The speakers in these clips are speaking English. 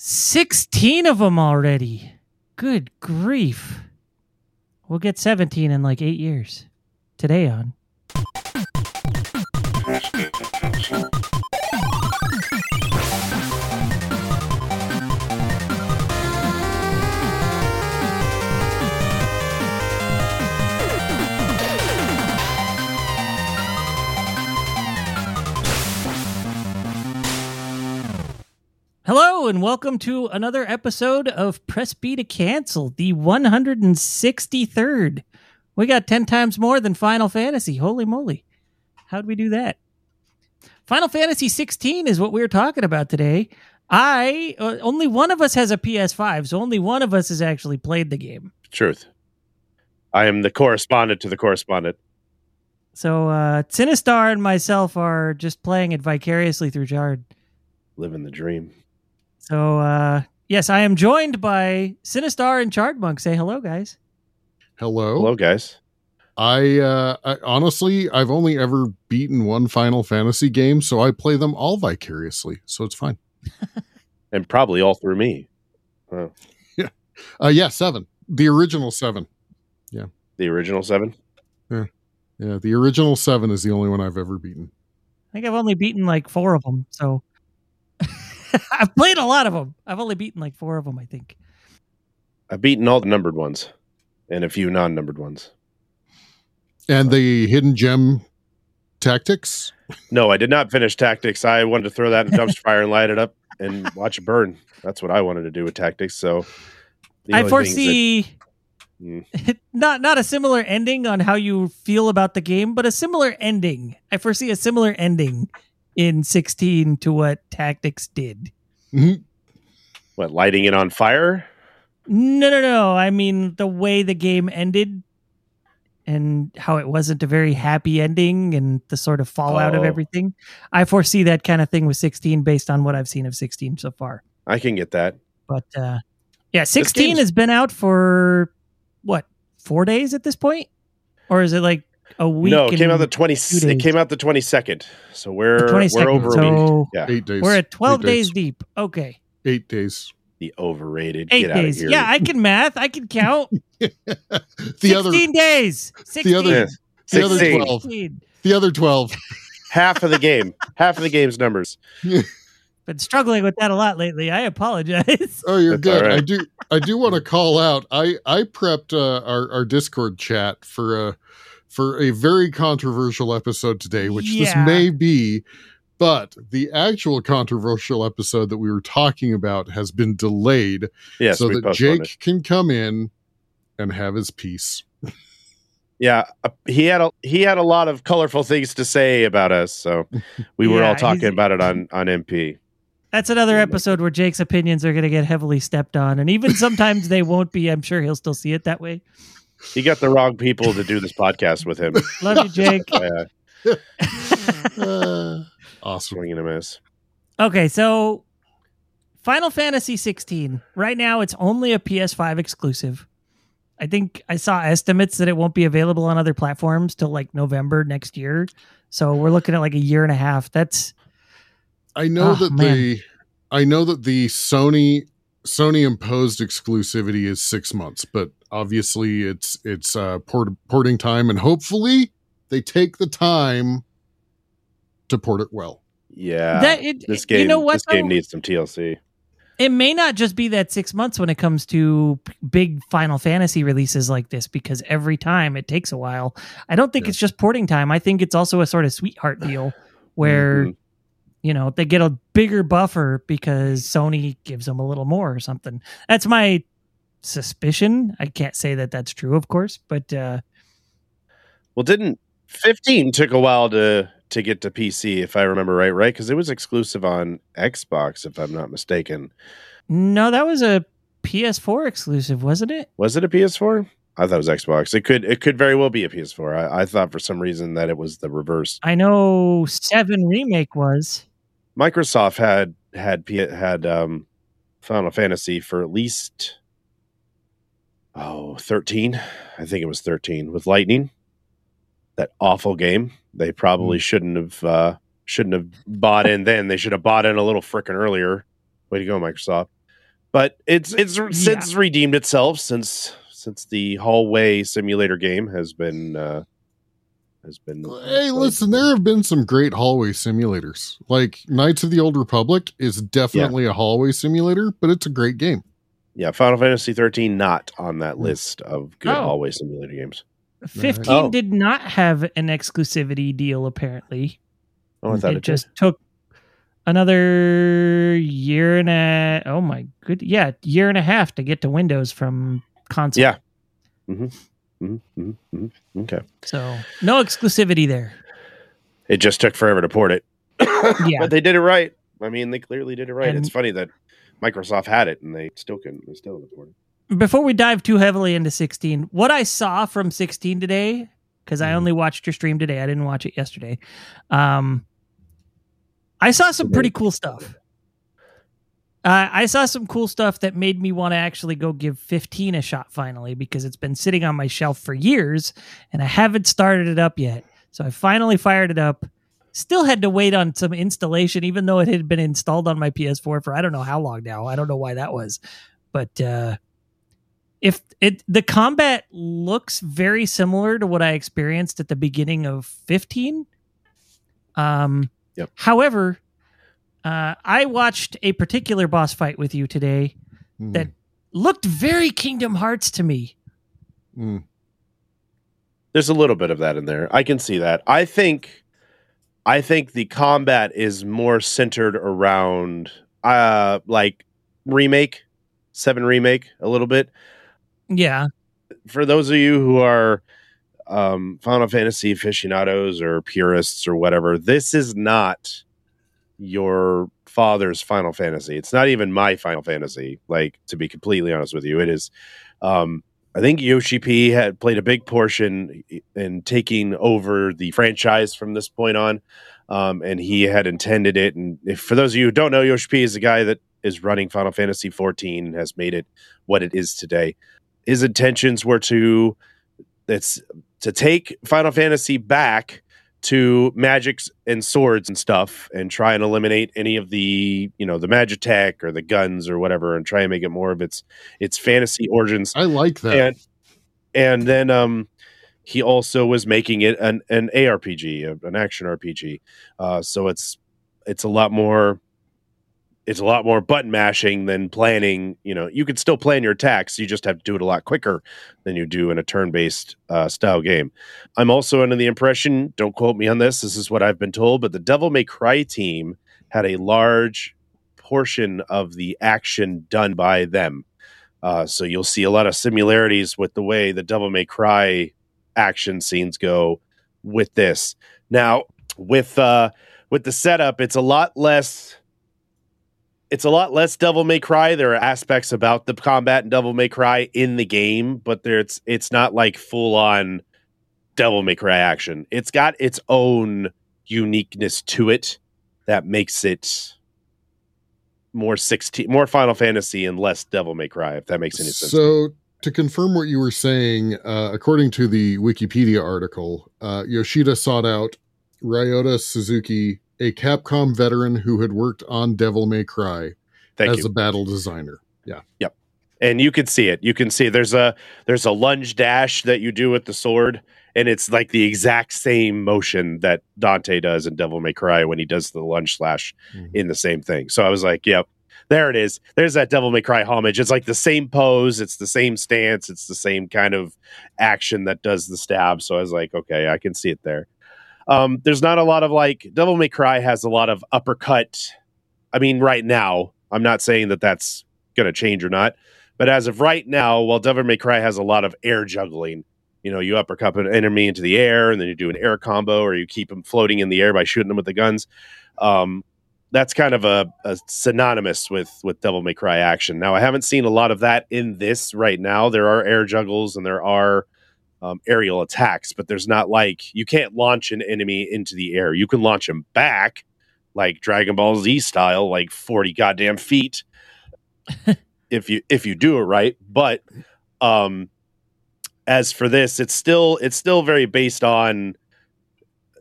16 of them already. Good grief. We'll get 17 in like eight years. Today on. Hello and welcome to another episode of Press B to Cancel, the 163rd. We got 10 times more than Final Fantasy. Holy moly. How'd we do that? Final Fantasy 16 is what we're talking about today. I uh, only one of us has a PS5, so only one of us has actually played the game. Truth. I am the correspondent to the correspondent. So uh Sinistar and myself are just playing it vicariously through Chard. Living the dream. So uh yes, I am joined by Sinistar and Chardmonk. Say hello, guys. Hello. Hello, guys. I, uh, I honestly, I've only ever beaten one Final Fantasy game, so I play them all vicariously, so it's fine. And probably all through me. Uh, yeah, seven, the original seven. Yeah. The original seven. Yeah, the original seven is the only one I've ever beaten. I think I've only beaten like four of them. So I've played a lot of them. I've only beaten like four of them, I think. I've beaten all the numbered ones and a few non numbered ones. And the hidden gem tactics. No, I did not finish Tactics. I wanted to throw that in a dumpster fire and light it up and watch it burn. That's what I wanted to do with Tactics. So I only things foresee Mm. not not a similar ending on how you feel about the game, but a similar ending. I foresee a similar ending in 16 to what Tactics did. Mhm. what lighting it on fire? No, no, no. I mean the way the game ended and how it wasn't a very happy ending and the sort of fallout of Oh. everything. I foresee that kind of thing with 16 based on what I've seen of 16 so far. I can get that. But uh yeah, 16 has been out for what, 4 days at this point? Or is it like a week? no, it came out the twenty. It came out the twenty second. So we're 22nd, we're over a week. so Yeah, Eight days. we're at 12 Eight days deep. Okay. Eight days. the overrated. 8 Get out of days. here. Yeah, I can math. I can count. the 16 other, days. 16. other- Yeah. the other 12. 16. the other twelve. half of the game. half of the game's numbers. Been struggling with that a lot lately. I apologize. Oh, you're That's good. all right. I do. I do want to call out. I I prepped uh, our our Discord chat for a for a very controversial episode today, which this may be. But the actual controversial episode that we were talking about has been delayed Yes, so that Jake can come in and have his piece. Yeah, uh, he had a he had a lot of colorful things to say about us, so we were all talking about it on on MP. That's another episode where Jake's opinions are going to get heavily stepped on. And even sometimes they won't be. I'm sure he'll still see it that way. He got the wrong people to do this podcast with him. Love you, Jake. Uh, awesome. swing and a miss. Okay, so Final Fantasy 16. Right now, it's only a PS5 exclusive. I think I saw estimates that it won't be available on other platforms till like November next year. So we're looking at like a year and a half. That's I know Oh, that man. the I know that the Sony Sony imposed exclusivity is six months, but obviously it's it's uh, port, porting time, and hopefully they take the time to port it well. Yeah, that. It, this game. you know what? this game needs some TLC. it may not just be that six months when it comes to big Final Fantasy releases like this, because every time it takes a while. I don't think Yeah. it's just porting time. I think it's also a sort of sweetheart deal where Mhm. you know they get a bigger buffer because Sony gives them a little more or something. That's my suspicion. I can't say that that's true, of course, but uh, Well, didn't fifteen took a while to to get to PC, if I remember right, right? Because it was exclusive on Xbox, if I'm not mistaken. no, that was a PS4 exclusive, wasn't it? Was it a PS4? I thought it was Xbox. It could it could very well be a PS4. I, I thought for some reason that it was the reverse. I know Seven remake was. Microsoft had had P- had um, Final Fantasy for at least oh 13. I think it was 13 with Lightning. That awful game. They probably shouldn't have uh, shouldn't have bought in then. They should have bought in a little frickin' earlier. Way to go, Microsoft. but it's it's since redeemed itself since since the hallway simulator game has been uh has been hey listen there have been some great hallway simulators like knights of the old republic is definitely yeah. a hallway simulator but it's a great game yeah final fantasy 13 not on that hmm. list of good oh. hallway simulator games 15 oh. did not have an exclusivity deal apparently oh, it, it just took another year and a oh my good yeah year and a half to get to windows from console yeah mm-hmm. Mm-hmm. mm-hmm. Mm-hmm. okay so no exclusivity there it just took forever to port it yeah but they did it right i mean they clearly did it right and it's funny that microsoft had it and they still couldn't they still didn't it before we dive too heavily into 16 what i saw from 16 today because i mm-hmm. only watched your stream today i didn't watch it yesterday um I saw some pretty cool stuff. Uh, I saw some cool stuff that made me want to actually go give 15 a shot finally because it's been sitting on my shelf for years and I haven't started it up yet. So I finally fired it up. Still had to wait on some installation, even though it had been installed on my PS4 for I don't know how long now. I don't know why that was. But uh, if it the combat looks very similar to what I experienced at the beginning of 15. Um, Yep. However, uh, I watched a particular boss fight with you today mm. that looked very Kingdom Hearts to me. Mm. There's a little bit of that in there. I can see that. I think, I think the combat is more centered around, uh, like remake, seven remake, a little bit. Yeah. For those of you who are um, Final Fantasy aficionados or purists or whatever, this is not your father's Final Fantasy. It's not even my Final Fantasy. Like to be completely honest with you, it is. Um, I think Yoshi P had played a big portion in taking over the franchise from this point on, um, and he had intended it. And if, for those of you who don't know, Yoshi P is the guy that is running Final Fantasy XIV and has made it what it is today. His intentions were to it's to take Final Fantasy back to magics and swords and stuff and try and eliminate any of the you know the magitech or the guns or whatever and try and make it more of its its fantasy origins. I like that. And and then um he also was making it an an arpg an action rpg uh so it's it's a lot more it's a lot more button mashing than planning. You know, you could still plan your attacks. You just have to do it a lot quicker than you do in a turn based uh, style game. I'm also under the impression, don't quote me on this, this is what I've been told, but the Devil May Cry team had a large portion of the action done by them. Uh, so you'll see a lot of similarities with the way the Devil May Cry action scenes go with this. Now, with uh, with the setup, it's a lot less it's a lot less Devil May Cry. There are aspects about the combat in Devil May Cry in the game, but there it's it's not like full on Devil May Cry action. It's got its own uniqueness to it that makes it more 16 more Final Fantasy and less Devil May Cry if that makes any sense. So to confirm what you were saying, uh, according to the Wikipedia article, uh, Yoshida sought out Ryota Suzuki a Capcom veteran who had worked on Devil May Cry Thank as you. a battle designer. Yeah. Yep. And you can see it. You can see there's a there's a lunge dash that you do with the sword, and it's like the exact same motion that Dante does in Devil May Cry when he does the lunge slash mm-hmm. in the same thing. So I was like, yep, there it is. There's that Devil May Cry homage. It's like the same pose, it's the same stance, it's the same kind of action that does the stab. So I was like, okay, I can see it there. Um, there's not a lot of like Devil May Cry has a lot of uppercut. I mean, right now, I'm not saying that that's going to change or not, but as of right now, while Devil May Cry has a lot of air juggling, you know, you uppercut an enemy into the air and then you do an air combo or you keep them floating in the air by shooting them with the guns. Um, that's kind of a, a, synonymous with with Devil May Cry action. Now, I haven't seen a lot of that in this right now. There are air juggles and there are um, aerial attacks, but there's not like you can't launch an enemy into the air. You can launch him back, like Dragon Ball Z style, like forty goddamn feet, if you if you do it right. But um, as for this, it's still it's still very based on,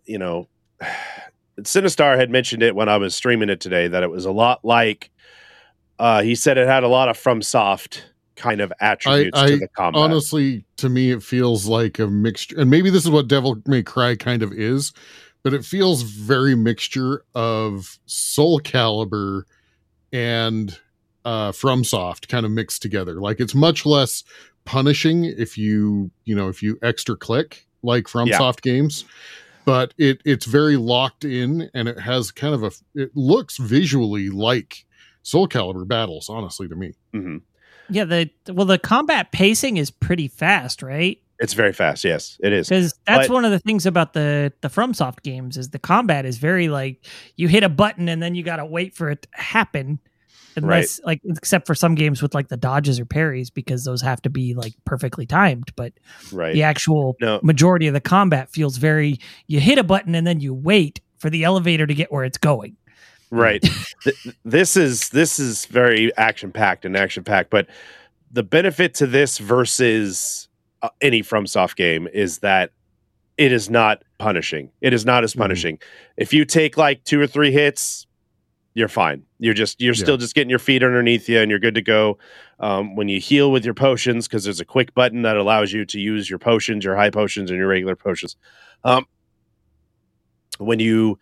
you know, Sinistar had mentioned it when I was streaming it today that it was a lot like Uh, he said it had a lot of FromSoft kind of attributes I- to the combat. honestly to me it feels like a mixture and maybe this is what devil may cry kind of is but it feels very mixture of soul Calibur and uh fromsoft kind of mixed together like it's much less punishing if you you know if you extra click like fromsoft games but it it's very locked in and it has kind of a it looks visually like soul calibur battles honestly to me Mhm. Yeah, the well, the combat pacing is pretty fast, right? It's very fast. Yes, it is. Because that's But- one of the things about the the FromSoft games is the combat is very like you hit a button and then you gotta wait for it to happen. Unless like except for some games with like the dodges or parries because those have to be like perfectly timed. But Right. the actual No. majority of the combat feels very you hit a button and then you wait for the elevator to get where it's going. Right. Th- this is this is very action packed and action packed but the benefit to this versus uh, any FromSoft game is that it is not punishing. It is not as Mhm. punishing. If you take like two or three hits you're fine. You're just you're Yeah. still just getting your feet underneath you and you're good to go. Um, when you heal with your potions because there's a quick button that allows you to use your potions your high potions and your regular potions. Um, when you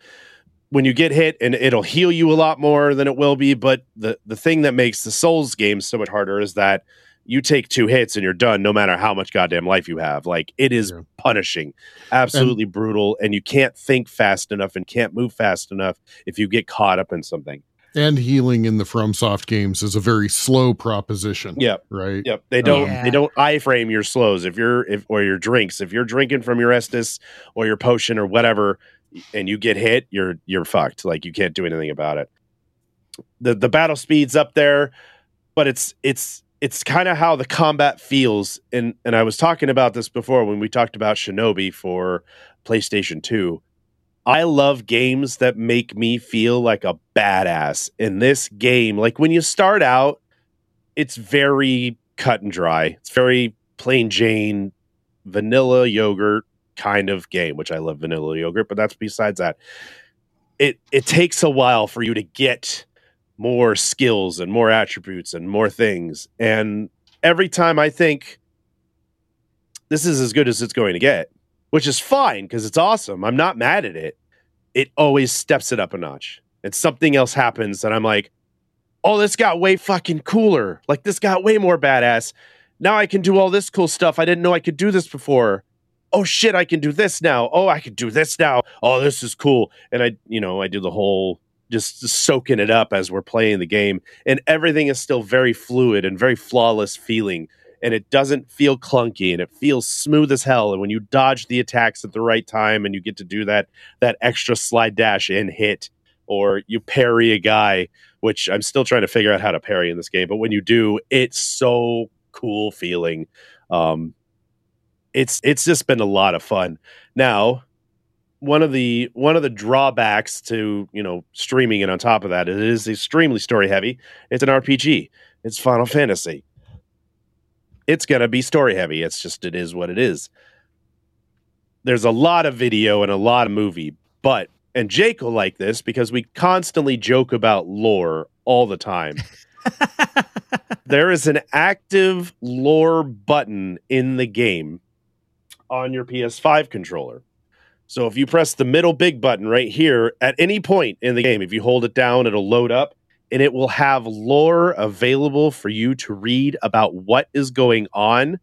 when you get hit and it'll heal you a lot more than it will be but the the thing that makes the souls game so much harder is that you take two hits and you're done no matter how much goddamn life you have like it is Yeah. punishing absolutely brutal and you can't think fast enough and can't move fast enough if you get caught up in something and healing in the FromSoft games is a very slow proposition. Yep. Right. Yep. They don't Yeah. they don't iframe your slows if you're if or your drinks. If you're drinking from your Estus or your potion or whatever and you get hit, you're you're fucked. Like you can't do anything about it. The the battle speed's up there, but it's it's it's kind of how the combat feels. And and I was talking about this before when we talked about Shinobi for PlayStation 2. I love games that make me feel like a badass. In this game, like when you start out, it's very cut and dry. It's very plain Jane, vanilla yogurt kind of game, which I love vanilla yogurt, but that's besides that. It it takes a while for you to get more skills and more attributes and more things. And every time I think this is as good as it's going to get, which is fine because it's awesome. I'm not mad at it. It always steps it up a notch. And something else happens that I'm like, oh, this got way fucking cooler. Like this got way more badass. Now I can do all this cool stuff. I didn't know I could do this before. Oh shit, I can do this now. Oh, I can do this now. Oh, this is cool. And I, you know, I do the whole just soaking it up as we're playing the game. And everything is still very fluid and very flawless feeling. And it doesn't feel clunky and it feels smooth as hell. And when you dodge the attacks at the right time and you get to do that that extra slide dash and hit, or you parry a guy, which I'm still trying to figure out how to parry in this game. But when you do, it's so cool feeling. Um, it's it's just been a lot of fun. Now, one of the one of the drawbacks to you know streaming it on top of that, it is extremely story heavy. It's an RPG. It's Final Fantasy. It's gonna be story heavy. It's just it is what it is. There's a lot of video and a lot of movie, but and Jake will like this because we constantly joke about lore all the time. there is an active lore button in the game on your PS5 controller. So if you press the middle big button right here at any point in the game, if you hold it down, it'll load up and it will have lore available for you to read about what is going on.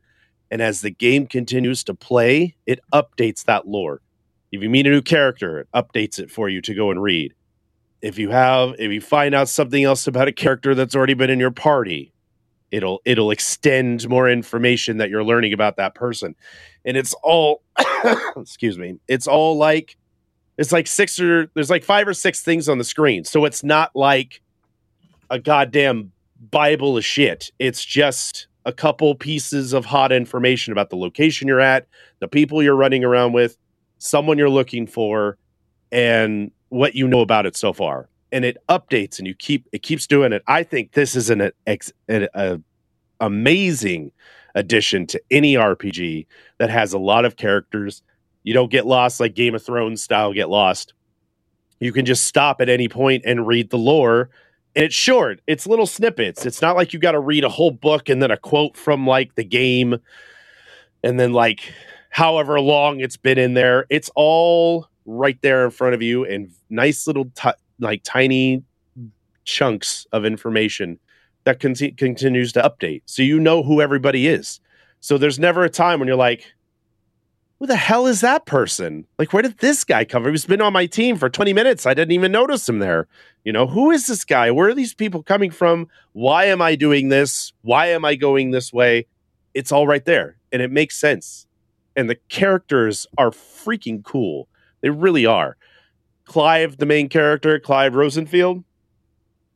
And as the game continues to play, it updates that lore. If you meet a new character, it updates it for you to go and read. If you have if you find out something else about a character that's already been in your party, it'll it'll extend more information that you're learning about that person. And it's all excuse me, it's all like it's like six or there's like five or six things on the screen. So it's not like a goddamn Bible of shit. It's just a couple pieces of hot information about the location you're at, the people you're running around with, someone you're looking for, and what you know about it so far. And it updates and you keep it keeps doing it. I think this is an ex, an a amazing addition to any RPG that has a lot of characters. You don't get lost like Game of Thrones style get lost. You can just stop at any point and read the lore And it's short. It's little snippets. It's not like you got to read a whole book and then a quote from like the game and then like however long it's been in there. It's all right there in front of you in nice little t- like tiny chunks of information that con- continues to update. So you know who everybody is. So there's never a time when you're like, who the hell is that person? Like, where did this guy come from? He's been on my team for 20 minutes. I didn't even notice him there. You know, who is this guy? Where are these people coming from? Why am I doing this? Why am I going this way? It's all right there and it makes sense. And the characters are freaking cool. They really are. Clive, the main character, Clive Rosenfield,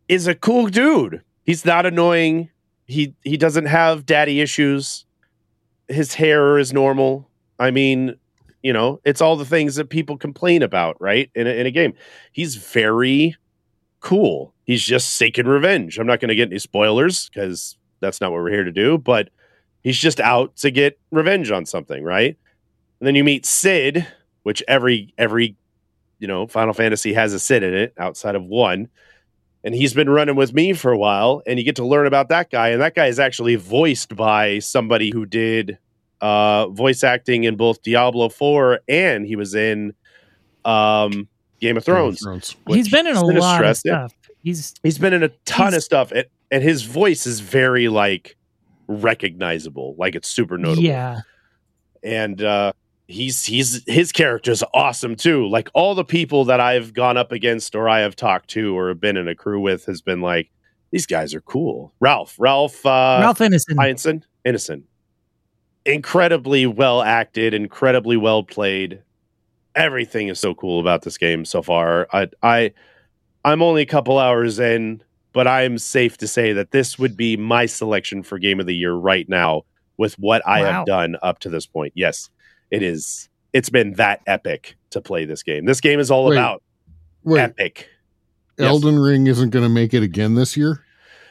is a cool dude. He's not annoying. He he doesn't have daddy issues. His hair is normal I mean, you know, it's all the things that people complain about, right? In a, in a game. He's very cool. He's just seeking revenge. I'm not going to get any spoilers because that's not what we're here to do, but he's just out to get revenge on something, right? And then you meet Sid, which every every you know, Final Fantasy has a Sid in it outside of one. And he's been running with me for a while, and you get to learn about that guy. And that guy is actually voiced by somebody who did uh, voice acting in both Diablo 4 and he was in um, Game of Thrones. Game of Thrones. He's been in a lot of stuff. He's he's been in a ton of stuff, and, and his voice is very like recognizable, like it's super notable. Yeah, and uh, he's he's his character is awesome too. Like all the people that I've gone up against or I have talked to or have been in a crew with has been like these guys are cool. Ralph, Ralph, uh, Ralph Ineson, Ineson, Innocent, incredibly well acted, incredibly well played. Everything is so cool about this game so far. I, I I'm only a couple hours in, but I'm safe to say that this would be my selection for game of the year right now with what I wow. have done up to this point. Yes, it is. It's been that epic to play this game. This game is all wait, about wait. epic. Elden yes. Ring isn't going to make it again this year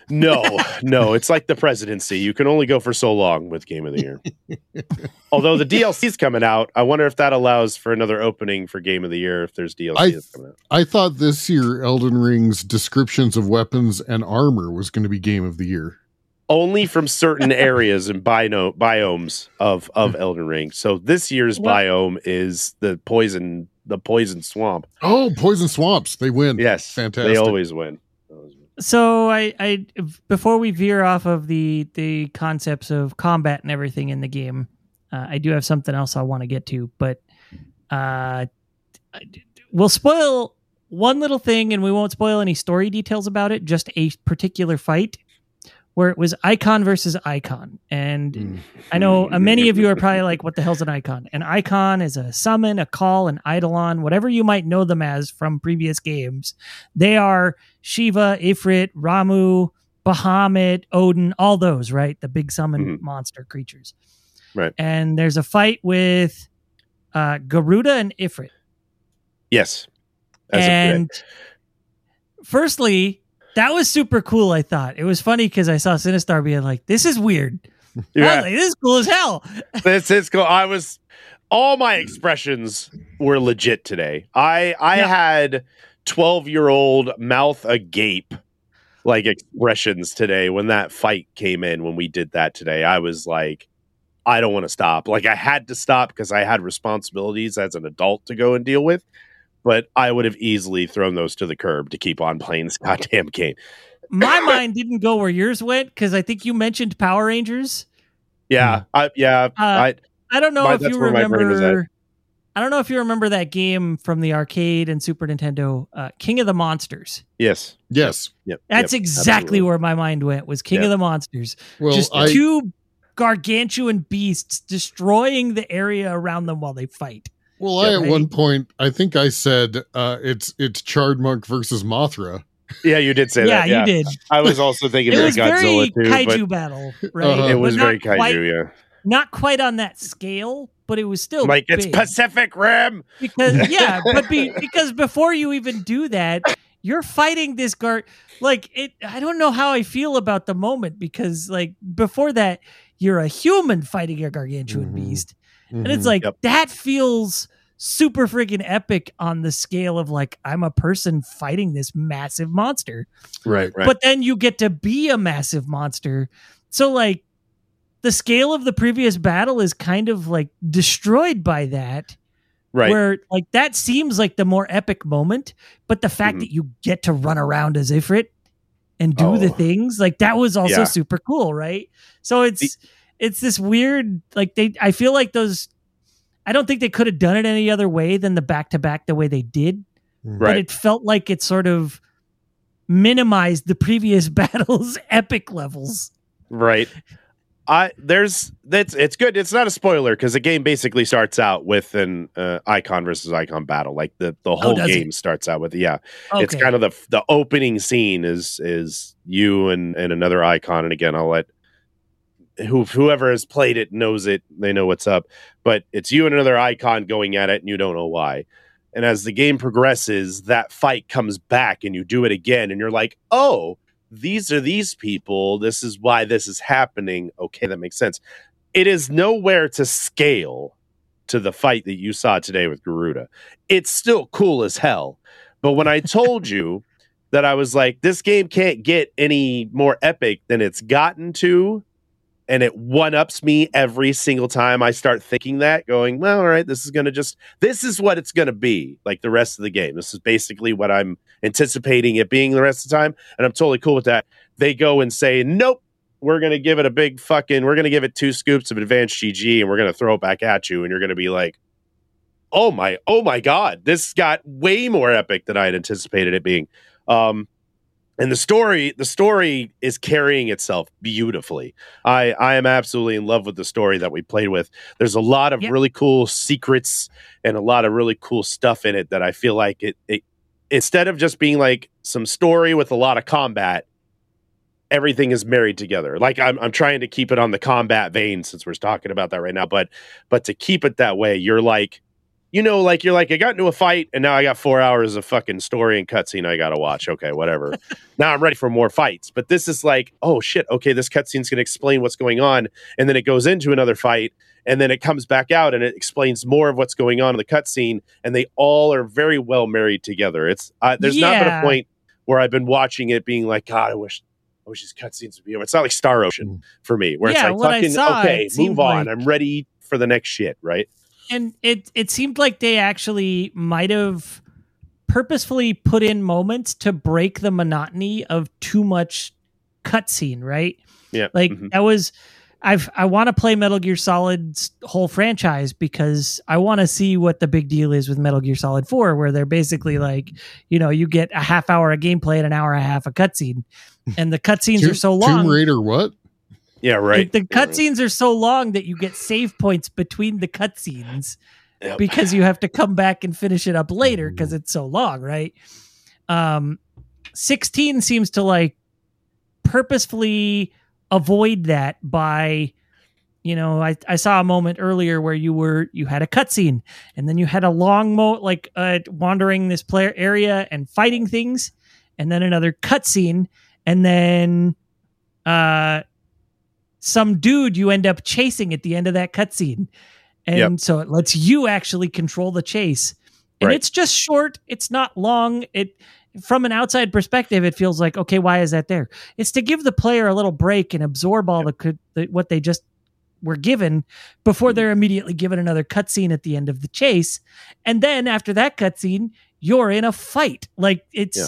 no, no, it's like the presidency. You can only go for so long with Game of the Year. Although the DLC is coming out, I wonder if that allows for another opening for Game of the Year if there's DLC I, coming out. I thought this year Elden Ring's descriptions of weapons and armor was going to be Game of the Year. Only from certain areas and bino- biomes of of Elden Ring. So this year's what? biome is the poison the poison swamp. Oh, poison swamps! They win. Yes, fantastic. They always win so I, I before we veer off of the the concepts of combat and everything in the game, uh, I do have something else I want to get to, but uh, we'll spoil one little thing, and we won't spoil any story details about it. Just a particular fight where it was icon versus icon. And mm. I know many of you are probably like, what the hell's an icon? An icon is a summon, a call, an eidolon, whatever you might know them as from previous games. They are Shiva, Ifrit, Ramuh, Bahamut, Odin, all those, right? The big summon mm-hmm. monster creatures. Right. And there's a fight with uh, Garuda and Ifrit. Yes. and firstly, that was super cool. I thought it was funny because I saw Sinistar being like, "This is weird." Yeah, like, this is cool as hell. this is cool. I was all my expressions were legit today. I I yeah. had twelve year old mouth agape like expressions today when that fight came in when we did that today. I was like, I don't want to stop. Like I had to stop because I had responsibilities as an adult to go and deal with but I would have easily thrown those to the curb to keep on playing this goddamn game. My mind didn't go where yours went because I think you mentioned Power Rangers. Yeah, I, yeah. Uh, I I don't know my, if you remember. I don't know if you remember that game from the arcade and Super Nintendo, uh, King of the Monsters. Yes. Yes. Yep. That's yep. exactly Absolutely. where my mind went. Was King yep. of the Monsters? Well, Just I, two gargantuan beasts destroying the area around them while they fight. Well, I at one point I think I said uh, it's it's Chardmonk versus Mothra. Yeah, you did say yeah, that. Yeah, you did. I was also thinking it was Godzilla very too. Kaiju battle, right? Uh-huh. It was very kaiju. Quite, yeah, not quite on that scale, but it was still like big. it's Pacific Rim. Because yeah, but be, because before you even do that, you're fighting this guard. Like it, I don't know how I feel about the moment because like before that, you're a human fighting a gargantuan mm-hmm. beast, mm-hmm. and it's mm-hmm. like yep. that feels super freaking epic on the scale of like I'm a person fighting this massive monster. Right. Right. But then you get to be a massive monster. So like the scale of the previous battle is kind of like destroyed by that. Right. Where like that seems like the more epic moment, but the fact Mhm. that you get to run around as Ifrit and do the Oh. things like that was also Yeah. super cool, right? So it's it's this weird like they I feel like those I don't think they could have done it any other way than the back to back the way they did, Right. but it felt like it sort of minimized the previous battle's epic levels. Right. I there's that's it's good. It's not a spoiler because the game basically starts out with an uh, icon versus icon battle. Like the the whole Oh, does it? game starts out with yeah. Okay. It's kind of the the opening scene is is you and and another icon. And again, I'll let who whoever has played it knows it. They know what's up. But it's you and another icon going at it, and you don't know why. And as the game progresses, that fight comes back, and you do it again, and you're like, oh these are these people. This is why this is happening. Okay, that makes sense. It is nowhere to scale to the fight that you saw today with Garuda. It's still cool as hell. But when I told you that I was like, this game can't get any more epic than it's gotten to, and it one ups me every single time I start thinking that, going, well, all right, this is going to just, this is what it's going to be like the rest of the game. This is basically what I'm anticipating it being the rest of the time. And I'm totally cool with that. They go and say, nope, we're going to give it a big fucking, we're going to give it two scoops of advanced GG and we're going to throw it back at you. And you're going to be like, oh my, oh my God, this got way more epic than I had anticipated it being. Um, and the story the story is carrying itself beautifully. I i am absolutely in love with the story that we played with. There's a lot of Yeah. really cool secrets and a lot of really cool stuff in it that i feel like it, it instead of just being like some story with a lot of combat everything is married together. Like i'm, I'm trying to keep it on the combat vein since we're talking about that right now but but to keep it that way you're like you know, like you're like, I got into a fight and now I got four hours of fucking story and cutscene I gotta watch. Okay, whatever. now I'm ready for more fights. But this is like, oh shit, okay, this cutscene's gonna explain what's going on, and then it goes into another fight, and then it comes back out and it explains more of what's going on in the cutscene, and they all are very well married together. It's uh, there's not been a point where I've been watching it being like, God, I wish I wish these cutscenes would be over. It's not like Star Ocean for me, where Yeah, it's like fucking saw, okay, move on. like- I'm ready for the next shit, right? And it it seemed like they actually might have purposefully put in moments to break the monotony of too much cutscene, right? Yeah. Like mhm. that was I've I want to play Metal Gear Solid's whole franchise because I want to see what the big deal is with Metal Gear Solid 4 where they're basically like, you know, you get a half hour of gameplay and an hour and a half of cutscene. And the cutscenes are so long. Tomb Raider, what? Yeah, right. The, the cutscenes are so long that you get save points between the cutscenes Yep. because you have to come back and finish it up later because it's so long, right? Um, 16 seems to like purposefully avoid that by you know I, I saw a moment earlier where you were you had a cutscene and then you had a long mo like uh wandering this player area and fighting things and then another cutscene and then uh some dude you end up chasing at the end of that cutscene and Yep. so it lets you actually control the chase and Right. it's just short it's not long it from an outside perspective it feels like okay why is that there it's to give the player a little break and absorb all the, the what they just were given before Mhm. they're immediately given another cutscene at the end of the chase and then after that cutscene you're in a fight like it's Yeah.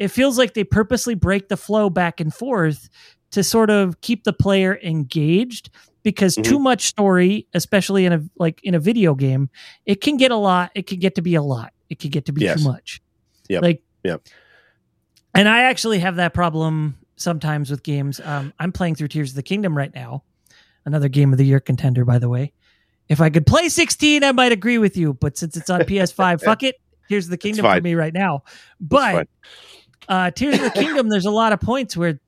it feels like they purposely break the flow back and forth to sort of keep the player engaged because Mhm. too much story especially in a like in a video game it can get a lot it can get to be a lot it can get to be Yes. too much Yeah. like Yep. and i actually have that problem sometimes with games um, i'm playing through tears of the kingdom right now another game of the year contender by the way if i could play 16 i might agree with you but since it's on ps5 fuck it tears of the kingdom for me right now but uh tears of the kingdom there's a lot of points where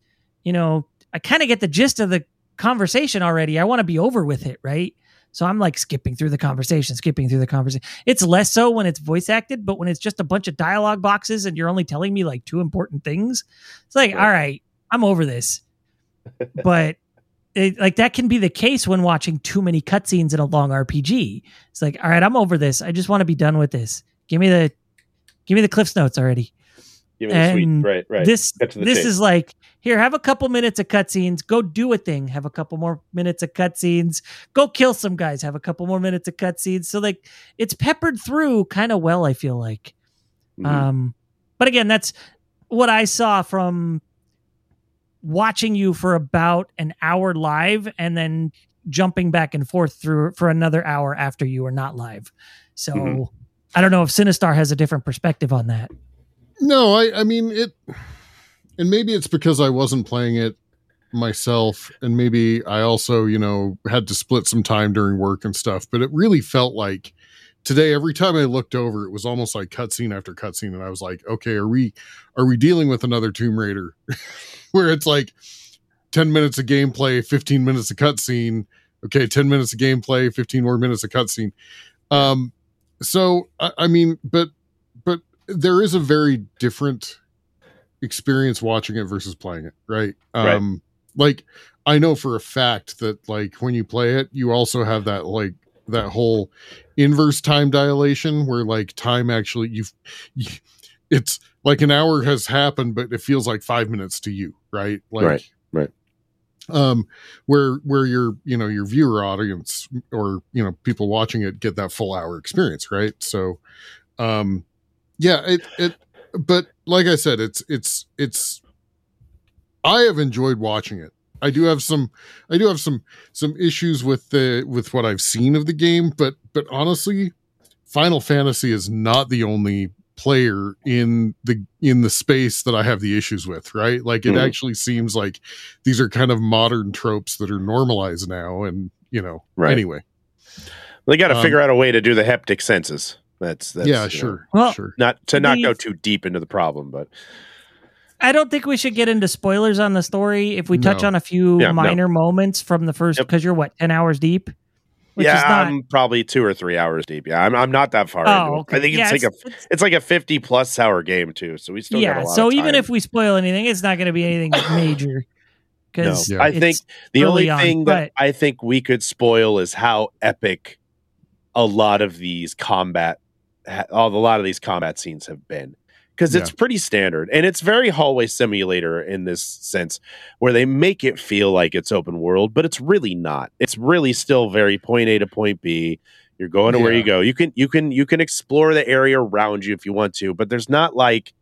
you know i kind of get the gist of the conversation already i want to be over with it right so i'm like skipping through the conversation skipping through the conversation it's less so when it's voice acted but when it's just a bunch of dialogue boxes and you're only telling me like two important things it's like Right. all right i'm over this but it, like that can be the case when watching too many cutscenes in a long RPG. It's like, all right, I'm over this. I just want to be done with this. Give me the, give me the Cliff's notes already. Give me the sweet. And Right, right. This Get to the this chase. is like here, have a couple minutes of cutscenes. Go do a thing. Have a couple more minutes of cutscenes. Go kill some guys. Have a couple more minutes of cutscenes. So like it's peppered through kind of well. I feel like. Mhm. Um, but again, that's what I saw from watching you for about an hour live and then jumping back and forth through for another hour after you were not live. So Mhm. I don't know if Sinistar has a different perspective on that. No, I I mean it and maybe it's because I wasn't playing it myself and maybe I also, you know, had to split some time during work and stuff, but it really felt like today every time I looked over it was almost like cutscene after cutscene and I was like, okay, are we are we dealing with another Tomb Raider where it's like 10 minutes of gameplay, 15 minutes of cutscene, okay, 10 minutes of gameplay, 15 more minutes of cutscene. Um so I, I mean, but there is a very different experience watching it versus playing it, right? Right. Um like I know for a fact that like when you play it, you also have that like that whole inverse time dilation where like time actually you've you, it's like an hour has happened but it feels like 5 minutes to you, right? Like Right, right. um where where your you know your viewer audience or you know people watching it get that full hour experience right so um yeah it it but like i said it's it's it's i have enjoyed watching it i do have some i do have some some issues with the with what i've seen of the game but but honestly final fantasy is not the only player in the in the space that i have the issues with right like it Mhm. actually seems like these are kind of modern tropes that are normalized now and you know Right. anyway They got to Um, figure out a way to do the haptic senses. That's, that's yeah you know, sure Well, sure not to not The- go too deep into the problem, but I don't think we should get into spoilers on the story if we touch No. on a few Yeah, no. minor moments from the first Yep. because you're what ten hours deep. Which yeah, is not, I'm probably two or three hours deep. Yeah, I'm, I'm not that far. Oh, into oh, it. okay. I think it's yeah, like a it's- it's like a 50 plus hour game too. So we still got yeah. a lot So of even if we spoil anything, it's not going to be anything major. Because No. Yeah. I think the only on, thing that but- I think we could spoil is how epic a lot of these combat, ha- all a lot of these combat scenes have been. Because it's pretty standard, and it's very hallway simulator in this sense, where they make it feel like it's open world, but it's really not. It's really still very point A to point B. You're going to where you go. You can you can you can explore the area around you if you want to, but there's not like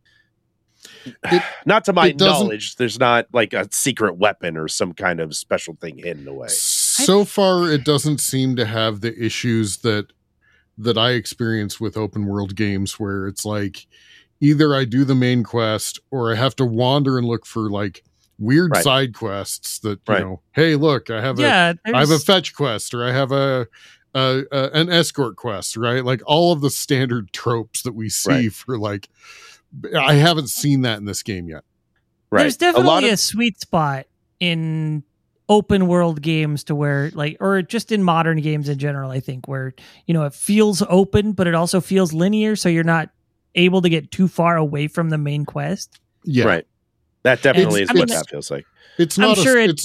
It- not to my knowledge, there's not like a secret weapon or some kind of special thing hidden away. so far it doesn't seem to have the issues that that i experience with open world games where it's like either i do the main quest or i have to wander and look for like weird Right. side quests that you Right. know hey look i have a yeah, I have a fetch quest or I have a, a, a an escort quest, right? Like all of the standard tropes that we see Right. for like I haven't seen that in this game yet. Right. There's a lot definitely a, of sweet spot in open world games to where like or just in modern games in general i think where you know it feels open but it also feels linear so you're not able to get too far away from the main quest Yeah. right. That definitely It's- is what it's- that feels like. It's not I'm sure a, it-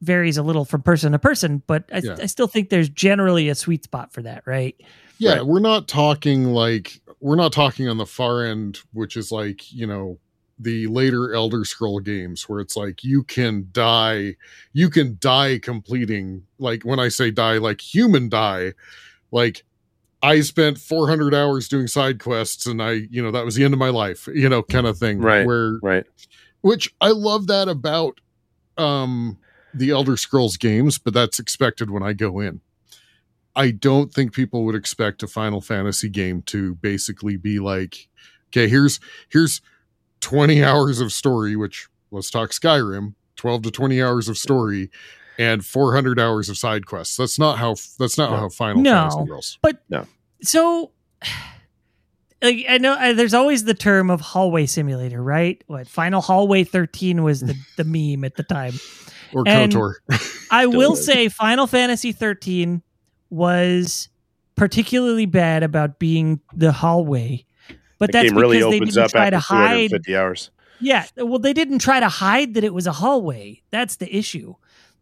varies a little from person to person but i, Yeah. I still think there's generally a sweet spot for that right yeah, Right. we're not talking like we're not talking on the far end, which is like, you know, the later Elder Scroll games where it's like you can die, you can die completing like when I say die, like human die, like I spent 400 hours doing side quests and I, you know, that was the end of my life, you know, kind of thing. Right. Where, Right. which I love that about um the Elder Scrolls games, but that's expected when I go in. I don't think people would expect a Final Fantasy game to basically be like, okay, here's here's 20 hours of story, which let's talk Skyrim, 12 to 20 hours of story and 400 hours of side quests. That's not how that's not No. how Final No. Fantasy rolls. so like i know uh, there's always the term of hallway simulator right what final hallway 13 was the, the meme at the time Or And- KOTOR. I will say Final Fantasy 13 was particularly bad about being the hallway. But That that's game really because they didn't up try after to hide. 250 hours. Yeah, well, they didn't try to hide that it was a hallway. That's the issue.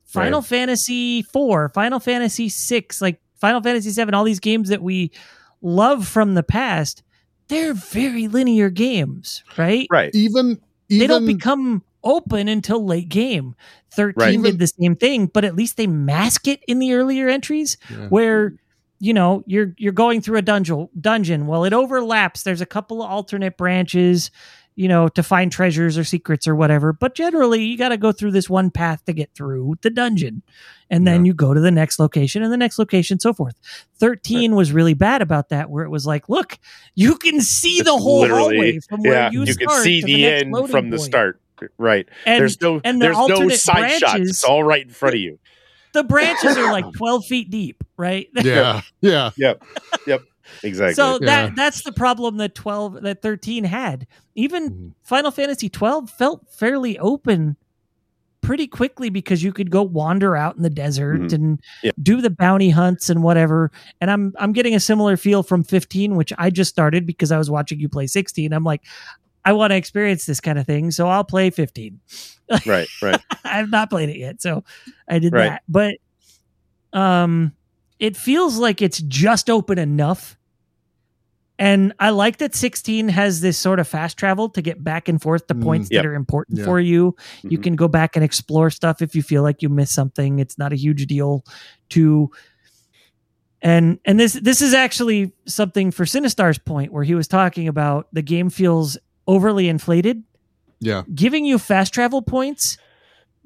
Final Fantasy 4, Final Fantasy 6, like Final Fantasy 7, all these games that we love from the past, they're very linear games, right? Right. Even They don't become open until late game. 13 Right. did the same thing, but at least they mask it in the earlier entries Yeah. where you know you're you're going through a dungeon dungeon well it overlaps there's a couple of alternate branches you know to find treasures or secrets or whatever but generally you got to go through this one path to get through the dungeon and then you go to the next location and the next location so forth 13 was really bad about that where it was like look you can see It's the whole hallway from where yeah, you, you, start can see to the, next end from the start. Right. and there's no the there's no side shots. branches- It's all right in front of you. The branches are like 12 feet deep right yeah, yeah. Yep. Yep. Exactly. So Yeah. that that's the problem that 12 that 13 had. Even Mhm. Final Fantasy 12 felt fairly open pretty quickly because you could go wander out in the desert Mhm. and Yeah. do the bounty hunts and whatever. And I'm I'm getting a similar feel from 15 which I just started because I was watching you play 16. I'm like I want to experience this kind of thing, so I'll play 15. right. Right. I've not played it yet, so I did Right. that. But um it feels like it's just open enough. And I like that 16 has this sort of fast travel to get back and forth to Mm, points yep. that are important Yeah. for you. You Mhm. can go back and explore stuff if you feel like you missed something. It's not a huge deal to and and this this is actually something for Sinistar's point where he was talking about the game feels overly inflated Yeah. giving you fast travel points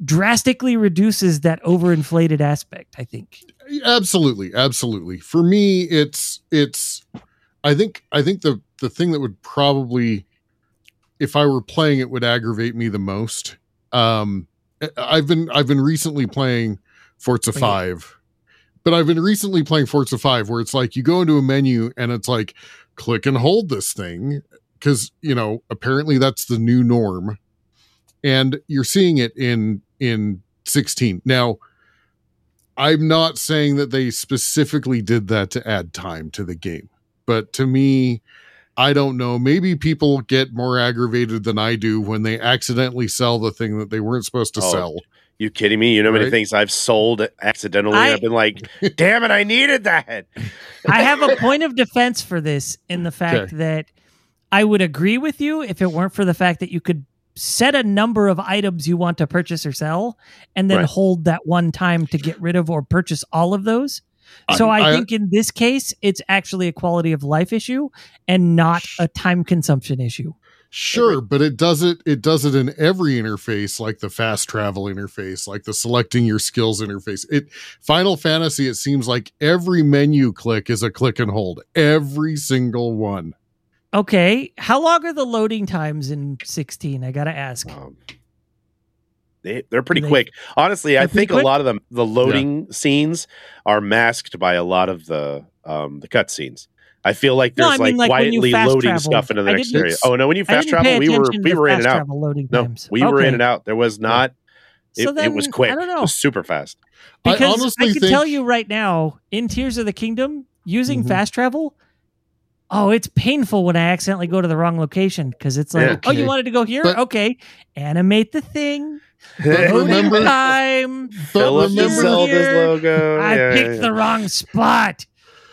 drastically reduces that overinflated aspect, I think. absolutely absolutely for me it's it's i think i think the the thing that would probably if i were playing it would aggravate me the most um i've been i've been recently playing forza Bring it. 5 but i've been recently playing forza 5 where it's like you go into a menu and it's like click and hold this thing because you know apparently that's the new norm and you're seeing it in in 16 now i'm not saying that they specifically did that to add time to the game but to me i don't know maybe people get more aggravated than i do when they accidentally sell the thing that they weren't supposed to Oh, sell You kidding me? You know how many things I've sold accidentally. I, i've been like, damn it, I needed that. I have a point of defense for this in the fact Okay. that I would agree with you if it weren't for the fact that you could set a number of items you want to purchase or sell and then Right. hold that one time to get rid of or purchase all of those. So I, I- think in this case, it's actually a quality of life issue and not a time consumption issue. Sure, but it does it it does it in every interface like the fast travel interface, like the selecting your skills interface. It Final Fantasy it seems like every menu click is a click and hold. Every single one. Okay, how long are the loading times in 16? I got to ask. Um, they, they're pretty They- quick. Honestly, I think quick? a lot of them, the loading scenes are masked by a lot of the um, the cut scenes. I feel like No, there's I mean, like, like, quietly loading travel. stuff into the I next area. Oh no, when you fast travel, we were we were in fast and out. travel loading No, times. we were in Okay. and out. There was not. It, So it was quick. I don't It know. was super fast. Because I, honestly can think- tell you right now, in Tears of the Kingdom, using Mhm. fast travel, oh, it's painful when I accidentally go to the wrong location because it's like, Yeah. oh, you wanted to go here? But- okay, animate the thing. But remember- time. But Fill up the remember Zelda's here, logo. I Yeah, picked yeah, the wrong spot.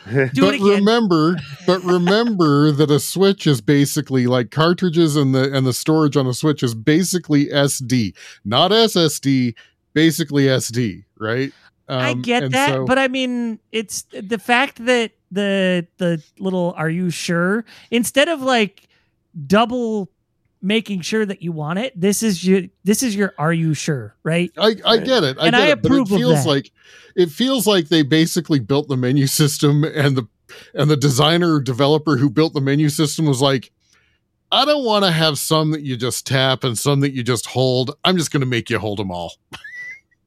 Do but it again. remember, but remember that a Switch is basically like cartridges and the and the storage on a Switch is basically SD, not SSD, basically SD, right? I Um, get that, so- but I mean, it's the fact that the the little "Are you sure?" instead of like double making sure that you want it, this is your this is your "Are you sure?" Right? I, I get it. I And get I it, but it approve of feels that. like it feels like they basically built the menu system and the and the designer developer who built the menu system was like, I don't want to have some that you just tap and some that you just hold. I'm just going to make you hold them all.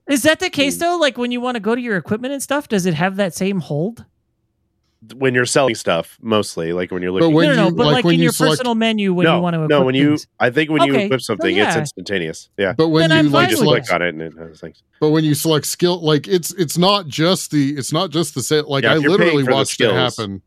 Is that the case Mm. though? Like when you want to go to your equipment and stuff, does it have that same hold? when you're selling stuff, mostly like when you're But looking. when no, no, no, you- but like like, when in you your select- personal menu when no, you want to no, equip when you. things. I think when you Okay, equip so something, it's yeah. instantaneous. Yeah, But when Then you like just with select, click on it and it has things. but when you select skill, like it's it's not just the it's not just the set. Like Yeah, I literally paying for the watched it happen.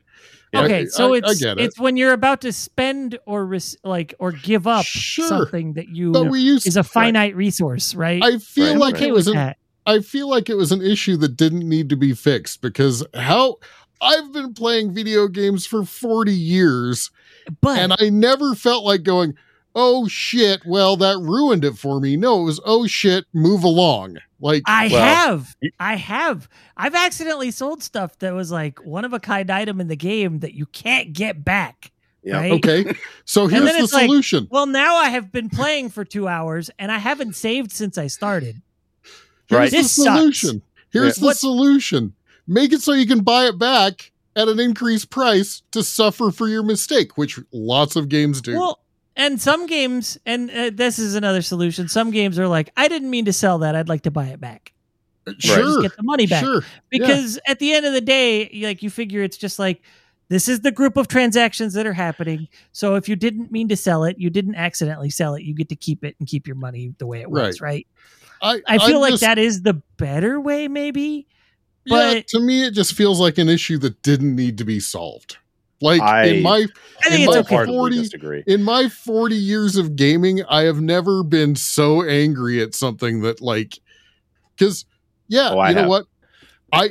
Yeah. Okay, I- so I- I it's get it. it's when you're about to spend or res- like or give up Sure. something that you But we used is a finite resource, right? I feel Right, like okay it was an. I feel like it was an issue that didn't need to be fixed because how I've been playing video games for 40 years But and I never felt like going, "Oh shit, well that ruined it for me." No, it was, "Oh shit, move along." Like I Well, have. I have. I've accidentally sold stuff that was like one of a kind item in the game that you can't get back. Yeah. Right? okay. So here's the it's like, solution. Well, now I have been playing for two hours and I haven't saved since I started. Here's Right. the This sucks. solution. Here's Yeah. the What- solution. Make it so you can buy it back at an increased price to suffer for your mistake, which lots of games do. Well, and some games, and uh, this is another solution. Some games are like, I didn't mean to sell that. I'd like to buy it back. sure. Just get the money back. Sure. because at the end of the day like you figure it's just like this is the group of transactions that are happening so if you didn't mean to sell it you didn't accidentally sell it you get to keep it and keep your money the way it was right I, i feel I'm like just- that is the better way maybe yeah, but- to me, it just feels like an issue that didn't need to be solved. Like I- in my i think In it's my okay 40 disagree. in my 40 years of gaming, I have never been so angry at something that like because yeah, Oh, you know have. what? I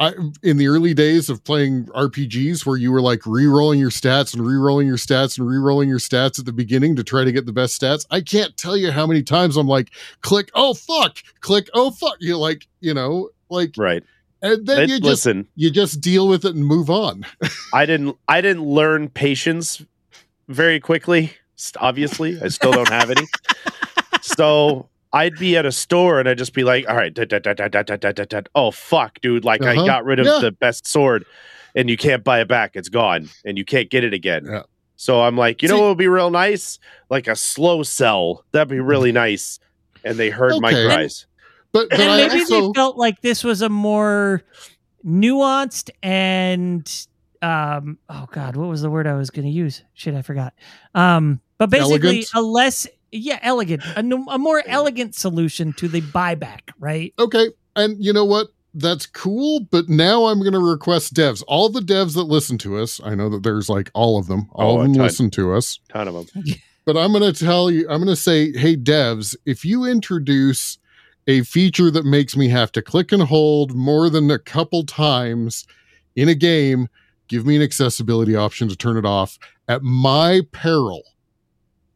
I in the early days of playing RPGs where you were like re-rolling your stats and re-rolling your stats and re-rolling your stats at the beginning to try to get the best stats. I can't tell you how many times I'm like, click, oh fuck, click, oh fuck. You like, you know, like Right and then you just listen, you just deal with it and move on. I didn't I didn't learn patience very quickly. Obviously, I still don't have any. so I'd be at a store and I'd just be like, "All right, da, da, da, oh fuck, dude! Like uh-huh. I got rid of yeah. the best sword, and you can't buy it back. It's gone, and you can't get it again." Yeah. So I'm like, you See, know what would be real nice? Like a slow sell. That'd be really nice. And they heard okay. my cries. But, but and I maybe also they felt like this was a more nuanced and um oh god what was the word i was going to use shit i forgot um but basically Elegant? a less yeah elegant a, a more elegant solution to the buyback right Okay. And you know what? That's cool. But now I'm going to request devs. All the devs that listen to us, I know that there's like all of them, all Oh, of them ton. listen to us. Ton of them. But I'm going to tell you, I'm going to say, hey, devs, if you introduce a feature that makes me have to click and hold more than a couple times in a game, give me an accessibility option to turn it off at my peril.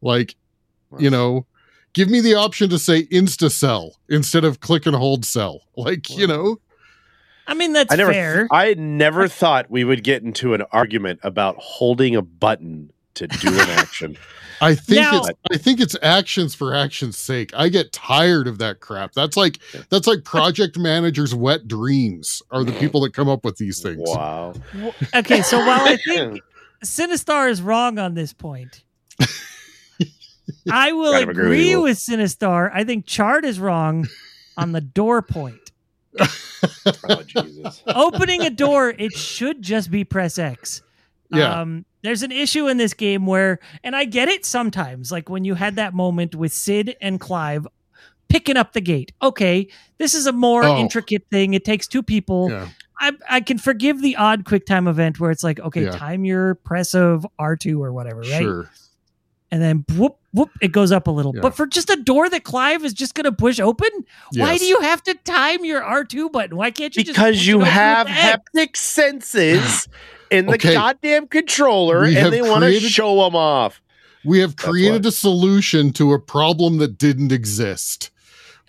Like, you know, give me the option to say insta sell instead of click and hold sell. Like, you know, i mean that's I never, fair I never thought we would get into an argument about holding a button to do an action. I think Now- it's I think it's actions for action's sake. I get tired of that crap. That's like that's like project managers' wet dreams are the people that come up with these things. Wow. W- okay so while i think Sinistar is wrong on this point. I will Kind of agree with agree with Sinistar. I think Chard is wrong on the door point. Oh Jesus. Opening a door, it should just be press X. Yeah. Um, there's an issue in this game where, and I get it sometimes, like when you had that moment with Sid and Clive picking up the gate. Okay, this is a more Oh. intricate thing. It takes two people. Yeah. I, I can forgive the odd quick time event where it's like, okay, Yeah. time your press of R2 or whatever, right? Sure. And then whoop, whoop, it goes up a little. Yeah. But for just a door that Clive is just going to push open, why do you have to time your R2 button? Why can't you just Because you have with the X? haptic senses in the Okay. goddamn controller We and they want to show them off. We have created a solution to a problem that didn't exist.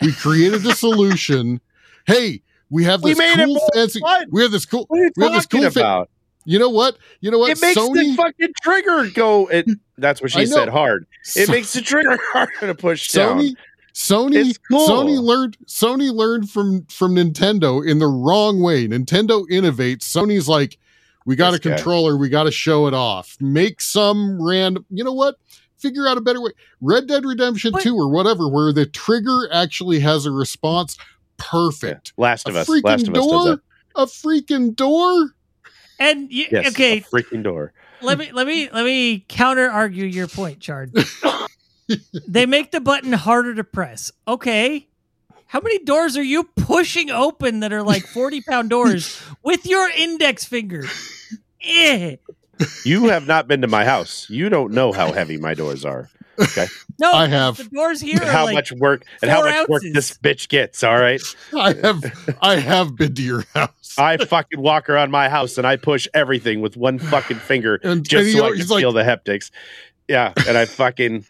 We created a solution. Hey, we have We this made cool fancy. fun. We have this cool. What are you We have this cool fa- about? You know what? You know what? it makes Sony. the fucking trigger go. It, that's what she said. Hard. It So- makes the trigger harder to push down. Sony. Sony. Cool. Sony learned. Sony learned from from Nintendo in the wrong way. Nintendo innovates. Sony's like, we got This a guy. controller. We got to show it off. Make some random. You know what? Figure out a better way. Red Dead Redemption But- Two or whatever, where the trigger actually has a response. Perfect. Last A of Us. Last of Us does door. that. A freaking door. And you, Yes. okay, A freaking door. let me let me let me counter argue your point, Chard. they make the button harder to press. Okay. How many doors are you pushing open that are like 40 pound doors with your index finger? Eh. You have not been to my house. You don't know how heavy my doors are. Okay. No, I have. the doors here. How like, much work and how four much work this bitch gets. All right. I have I have been to your house. I fucking walk around my house and I push everything with one fucking finger and, just and he- so I can he's like, feel the haptics. Yeah, and I fucking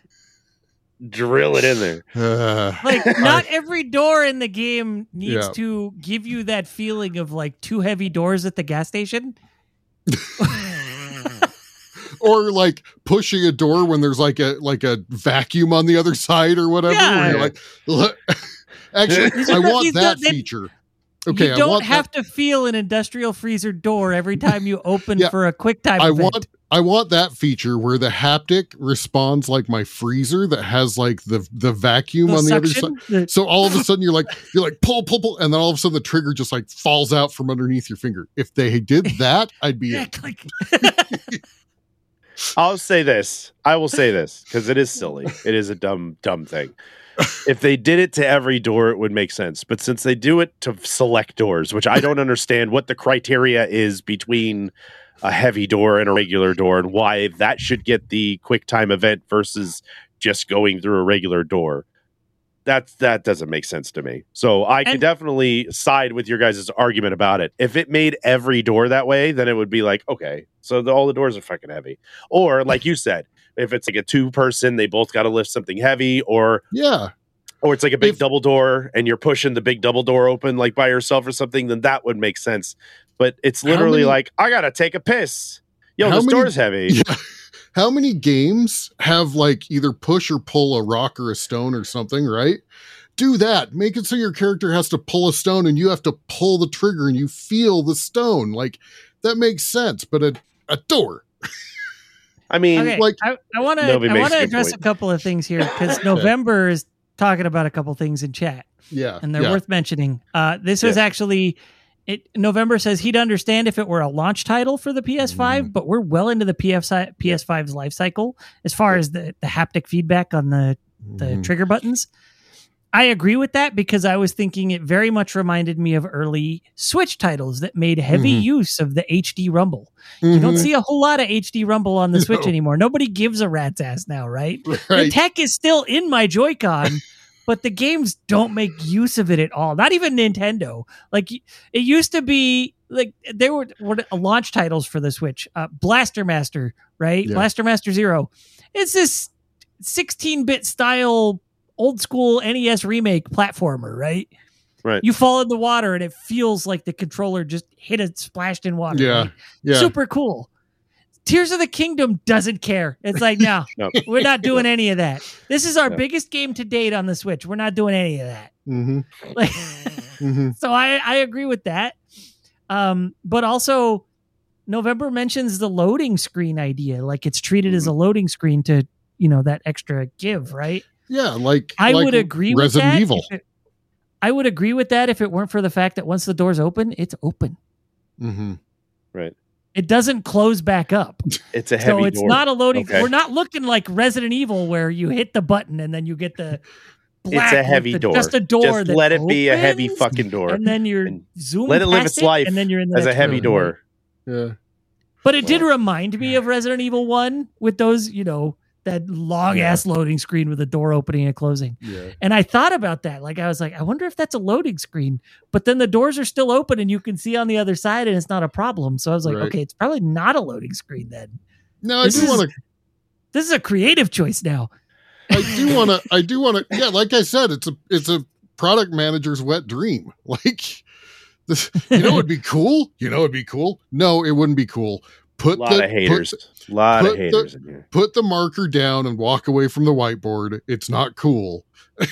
drill it in there. uh, like not every door in the game needs Yeah. to give you that feeling of like two heavy doors at the gas station. or like pushing a door when there's like a like a vacuum on the other side or whatever. Yeah. where you're like, actually, I want that they- feature. Okay, you don't have that, to feel an industrial freezer door every time you open Yeah. for a quick time I event. want I want that feature where the haptic responds like my freezer that has like the the vacuum The on the other side. So all of a sudden you're like you're like pull pull pull, and then all of a sudden the trigger just like falls out from underneath your finger. If they did that, I'd be yeah, in. click. I'll say this. I will say this because it is silly. It is a dumb, dumb thing. If they did it to every door, it would make sense. But since they do it to select doors, which I don't understand what the criteria is between a heavy door and a regular door and why that should get the quick time event versus just going through a regular door. That's that doesn't make sense to me. So I And- definitely side with your guys' argument about it. If it made every door that way, then it would be like, okay, so the, all the doors are fucking heavy. Or like you said, if it's like a two person, they both got to lift something heavy, or Yeah. or it's like a big If- double door and you're pushing the big double door open like by yourself or something, then that would make sense. But it's literally many- like I gotta take a piss. Yo, How this many- door's heavy. Yeah. How many games have like either push or pull a rock or a stone or something, right? Do that. Make it so your character has to pull a stone and you have to pull the trigger and you feel the stone. Like that makes sense. But a, a door. I mean, Okay, like- I, I want to I want to address point. a couple of things here because November is talking about a couple things in chat. Yeah. and they're yeah. worth mentioning. Uh, this was actually it. November says he'd understand if it were a launch title for the PS5, Mm. but we're well into the PS PS5's life cycle as far as the, the haptic feedback on the the Mhm. trigger buttons. I agree with that because I was thinking it very much reminded me of early Switch titles that made heavy Mhm. use of the HD rumble. You don't Mhm. see a whole lot of HD rumble on the Switch anymore. Nobody gives a rat's ass now, right? The tech is still in my Joy-Con, but the games don't make use of it at all. Not even Nintendo. Like it used to be like there were, were launch titles for the Switch. Uh, Blaster Master, right? Yeah. Blaster Master Zero. It's this 16-bit style old school NES remake platformer, right? Right. You fall in the water and it feels like the controller just hit it splashed in water. Yeah. right? Yeah. Super cool. Tears of the Kingdom doesn't care. It's like, no, No. we're not doing any of that. This is our No. biggest game to date on the Switch. We're not doing any of that. hmm Like, hmm so I, I agree with that. Um, but also, November mentions the loading screen idea. Like it's treated as a loading screen to, you know, that extra give, right? Yeah. Like I like would agree with Resident that. Evil. if it- I would agree with that if it weren't for the fact that once the door's open, it's open. hmm Right. It doesn't close back up. it's a heavy so it's door. not a loading. Okay. We're not looking like Resident Evil where you hit the button and then you get the. Black it's a heavy the- door. Just a door. Just that let it be a heavy fucking door and then you're and zooming. let it live past its life and then you're in the as a heavy room. door. Yeah. But it did remind me of Resident Evil One with those, you know, that long ass loading screen with a door opening and closing. Yeah. And I thought about that. Like I was like, I wonder if that's a loading screen. But then the doors are still open and you can see on the other side and it's not a problem. So I was like, Right. okay, it's probably not a loading screen then. No, I This do want to This is a creative choice now. I do want to. I do want to. Yeah, like I said, it's a it's a product manager's wet dream. Like this, you know, it'd be cool. You know, it'd be cool. No, it wouldn't be cool. A Put lot the of haters. A lot put of the- haters in here. Put, put the marker down and walk away from the whiteboard. It's not cool.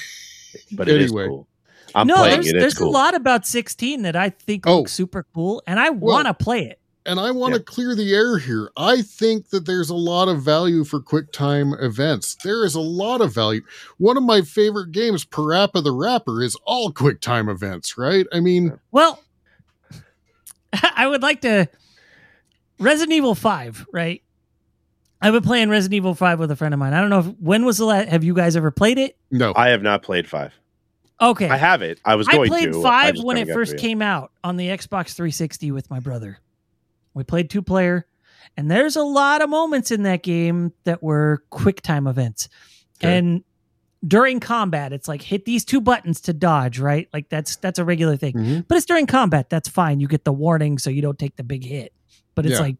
But it is Anyway. cool. I'm no, playing there's, it. It's there's cool. a lot about 16 that I think Oh. looks super cool, and I Well, want to play it. And I want to Yeah. clear the air here. I think that there's a lot of value for quick time events. There is a lot of value. One of my favorite games, Parappa the Rapper, is all quick time events, right? I mean, Well, I would like to. Resident Evil 5, right? I've been playing Resident Evil 5 with a friend of mine. I don't know if when was the last. Have you guys ever played it? no. I have not played five. Okay. I have it. I was I played to. Five just when it first came out on the Xbox 360 with my brother. We played two player, and there's a lot of moments in that game that were quick time events. Okay. And during combat, it's like hit these two buttons to dodge, right? Like that's that's a regular thing. Mhm. But it's during combat, that's fine. You get the warning so you don't take the big hit. But it's Yeah. like,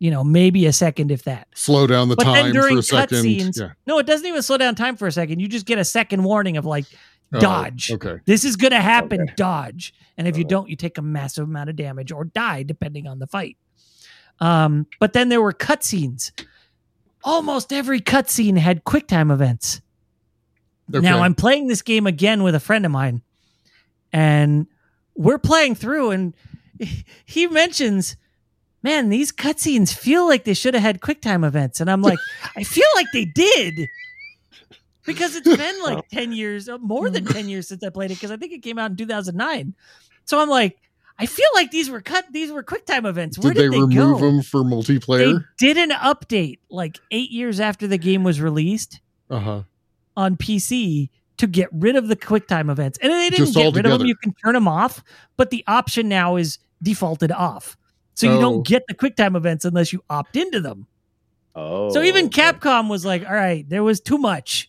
you know, maybe a second if that. Slow down the But then time during for a second. cutscenes- Yeah. No, it doesn't even slow down time for a second. You just get a second warning of like Oh, dodge. okay. This is going to happen. Okay. Dodge. And if you Oh. don't, you take a massive amount of damage or die, depending on the fight. Um, but then there were cutscenes. Almost every cutscene had QuickTime events. Okay. Now I'm playing this game again with a friend of mine, and we're playing through, and he mentions, "Man, these cutscenes feel like they should have had QuickTime events." And I'm like, "I feel like they did." Because it's been like 10 years, uh, more than 10 years since I played it, because I think it came out in 2009. So I'm like, I feel like these were cut, these were QuickTime events. Where did did, they, remove go? them for multiplayer? They did an update like eight years after the game was released Uh huh. on PC to get rid of the QuickTime events. And they didn't Just get rid of them. You can turn them off, but the option now is defaulted off. So you Oh. don't get the QuickTime events unless you opt into them. Oh, so even oh, okay. Capcom was like, all right, there was too much.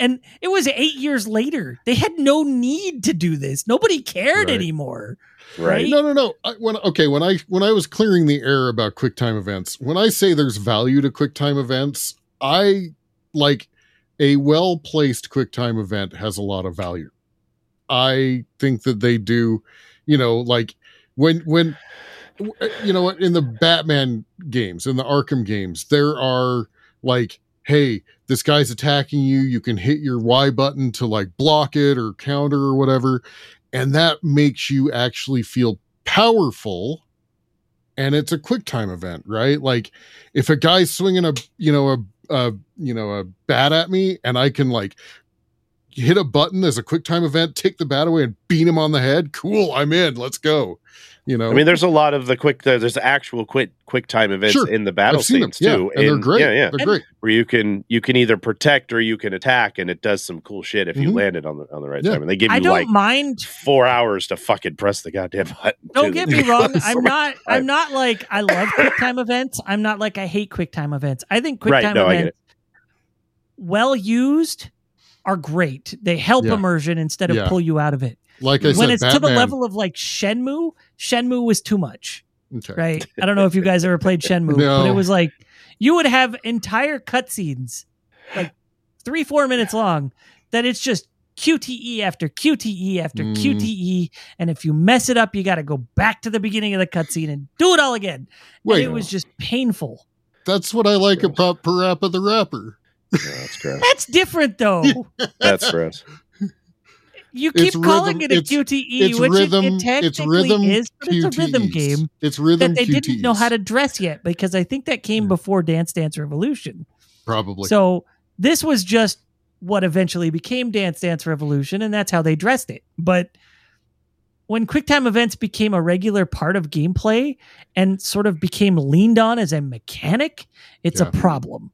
And it was eight years later. They had no need to do this. Nobody cared Right. anymore. right? No, no, no. I, when okay, when I when I was clearing the air about QuickTime events, when I say there's value to QuickTime events, I like a well placed QuickTime event has a lot of value. I think that they do, you know, like when when Uh, you know what in the Batman games, in the Arkham games, there are like, hey, this guy's attacking you. You can hit your Y button to like block it or counter or whatever, and that makes you actually feel powerful. And it's a quick time event, right? Like if a guy's swinging a you know a, a you know a bat at me, and I can like hit a button as a quick time event, take the bat away, and beat him on the head. Cool, I'm in. Let's go. You know, I mean, there's a lot of the quick. There's actual quick quick time events Sure. in the battle I've them, scenes yeah, too, and they're great. Yeah, yeah. They're great. Where you can you can either protect or you can attack, and it does some cool shit if you Mhm. land it on the on the right Yeah. time. And they give you I you don't like mind four hours to fucking press the goddamn button. Don't get me wrong. I'm like- not. I'm not like I love quick time events. I'm not like I hate quick time events. I think QuickTime Right, no, I get events, well used, are great. They help Yeah. immersion instead of Yeah. pull you out of it. Like I said, when said, it's to the level of like Shenmue, Shenmue was too much. Okay. Right? I don't know if you guys ever played Shenmue, but it was like you would have entire cutscenes, like three four minutes long, that it's just QTE after QTE after Mm. QTE, and if you mess it up, you got to go back to the beginning of the cutscene and do it all again. Wait, and it was just painful. that's what I like about Parappa the Rapper. Yeah, that's gross. That's different though. That's gross. You keep It's calling rhythm- it a QTE, which rhythm. it, it technically it's rhythm. is, but it's a rhythm game It's rhythm. that they didn't know how to dress yet because I think that came Yeah. before Dance Dance Revolution. probably. So this was just what eventually became Dance Dance Revolution, and that's how they dressed it. But when QuickTime events became a regular part of gameplay and sort of became leaned on as a mechanic, it's Yeah. a problem.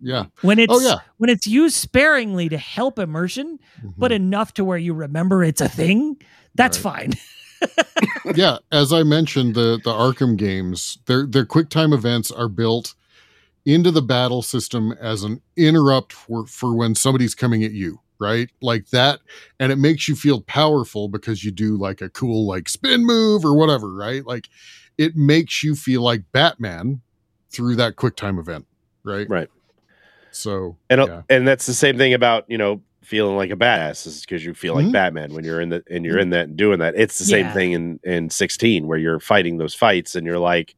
Yeah. When it's Oh yeah. when it's used sparingly to help immersion, but Mhm. enough to where you remember it's a thing, that's fine. yeah, as I mentioned, the the Arkham games, their their QuickTime events are built into the battle system as an interrupt for for when somebody's coming at you, right? Like that, and it makes you feel powerful because you do like a cool like spin move or whatever, right? Like it makes you feel like Batman through that QuickTime event, right? Right. So And yeah. and that's the same thing about you know feeling like a badass is because you feel like Mhm. Batman when you're in the and you're in that and doing that. It's the same Yeah. thing in in 16 where you're fighting those fights and you're like,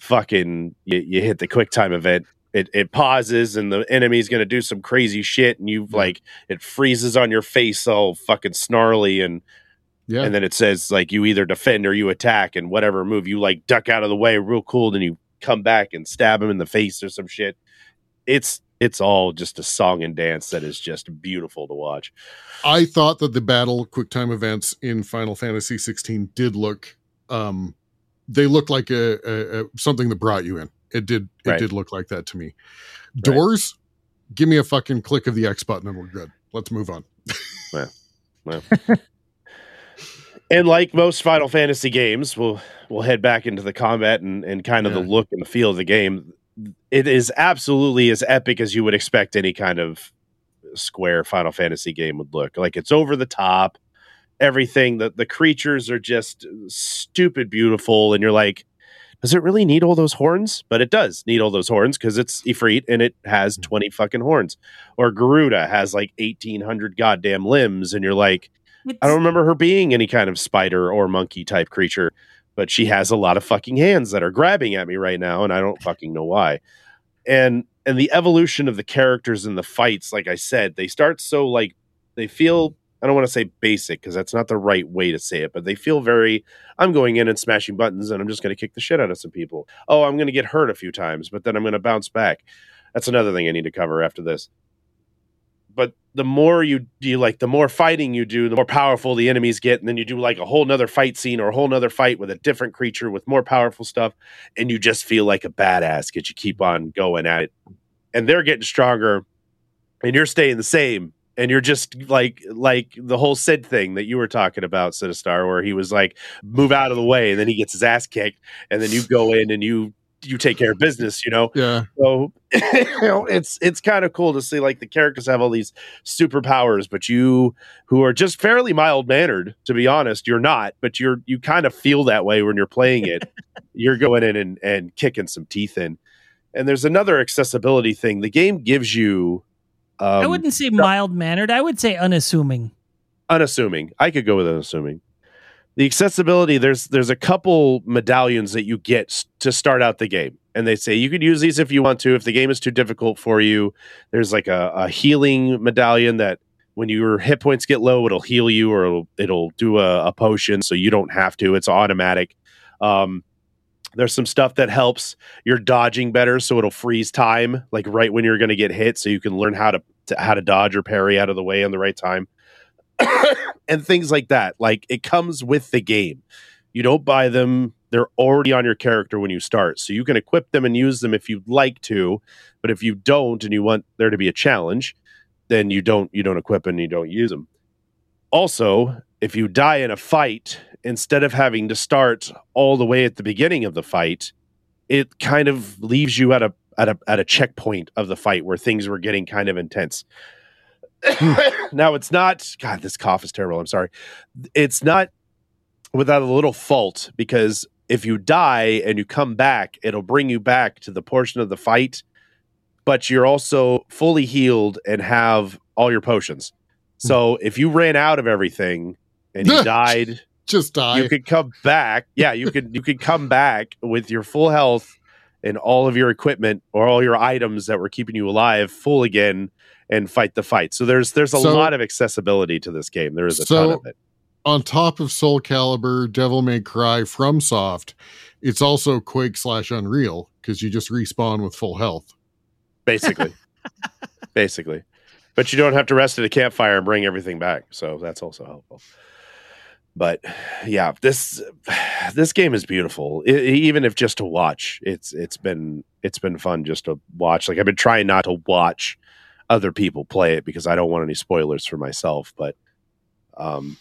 fucking, you, you hit the quick time event. It, it pauses and the enemy's gonna do some crazy shit and you Yeah. like it freezes on your face all fucking snarly and yeah, and then it says like you either defend or you attack and whatever move you like duck out of the way real cool then you come back and stab him in the face or some shit it's it's all just a song and dance that is just beautiful to watch I thought that the battle QuickTime events in Final Fantasy 16 did look um they looked like a, a, a something that brought you in. It did it Right. did look like that to me. Doors, give me a fucking click of the X button and we're good. Let's move on. and like most final fantasy games we'll we'll head back into the combat and, and kind of Yeah. the look and the feel of the game it is absolutely as epic as you would expect any kind of Square Final Fantasy game would look. Like it's over the top. Everything that the creatures are just stupid beautiful, and you're like, does it really need all those horns? But it does need all those horns because it's Ifrit and it has Mm-hmm. 20 fucking horns. Or Garuda has like 1800 goddamn limbs. And you're like, I don't remember her being any kind of spider or monkey type creature, but she has a lot of fucking hands that are grabbing at me right now. And I don't fucking know why. And, and the evolution of the characters in the fights, like I said, they start so like, they feel I don't want to say basic because that's not the right way to say it, but they feel very. I'm going in and smashing buttons and I'm just going to kick the shit out of some people. Oh, I'm going to get hurt a few times, but then I'm going to bounce back. That's another thing I need to cover after this. The more you do, like the more fighting you do, the more powerful the enemies get, and then you do like a whole nother fight scene or a whole nother fight with a different creature with more powerful stuff, and you just feel like a badass because you keep on going at it, and they're getting stronger, and you're staying the same and you're just like like the whole Sid thing that you were talking about, Sinistar, where he was like, move out of the way, and then he gets his ass kicked, and then you go in and you you take care of business, you know. Yeah. So you know, it's it's kind of cool to see like the characters have all these superpowers, but you who are just fairly mild mannered, to be honest, you're not, but you're you kind of feel that way when you're playing it. you're going in and, and kicking some teeth in. And there's another accessibility thing. The game gives you um, I wouldn't say mild mannered. I would say unassuming. unassuming. I could go with unassuming. The accessibility there's there's a couple medallions that you get to start out the game, and they say you could use these if you want to. If the game is too difficult for you, there's like a, a healing medallion that when your hit points get low, it'll heal you or it'll, it'll do a, a potion, so you don't have to. It's automatic. Um, there's some stuff that helps your dodging better, so it'll freeze time, like right when you're going to get hit, so you can learn how to, to how to dodge or parry out of the way in the right time and things like that. Like it comes with the game. You don't buy them. They're already on your character when you start. So you can equip them and use them if you'd like to. But if you don't and you want there to be a challenge, then you don't you don't equip and you don't use them. Also, if you die in a fight, instead of having to start all the way at the beginning of the fight, it kind of leaves you at a at a at a checkpoint of the fight where things were getting kind of intense. now it's not god this cough is terrible. I'm sorry. It's not without a little fault because if you die and you come back it'll bring you back to the portion of the fight but you're also fully healed and have all your potions. So hmm. if you ran out of everything and you died Just die. you could come back. Yeah you could you could come back with your full health and all of your equipment or all your items that were keeping you alive full again and fight the fight. So there's there's a So- lot of accessibility to this game. There is a So- ton of it. On top of Soul Calibur, Devil May Cry FromSoft, it's also Quake slash Unreal because you just respawn with full health. basically. Basically. But you don't have to rest at a campfire and bring everything back so that's also helpful. But yeah this this game is beautiful. I- even if just to watch it's it's been it's been fun just to watch. Like i've been trying not to watch other people play it because i don't want any spoilers for myself but um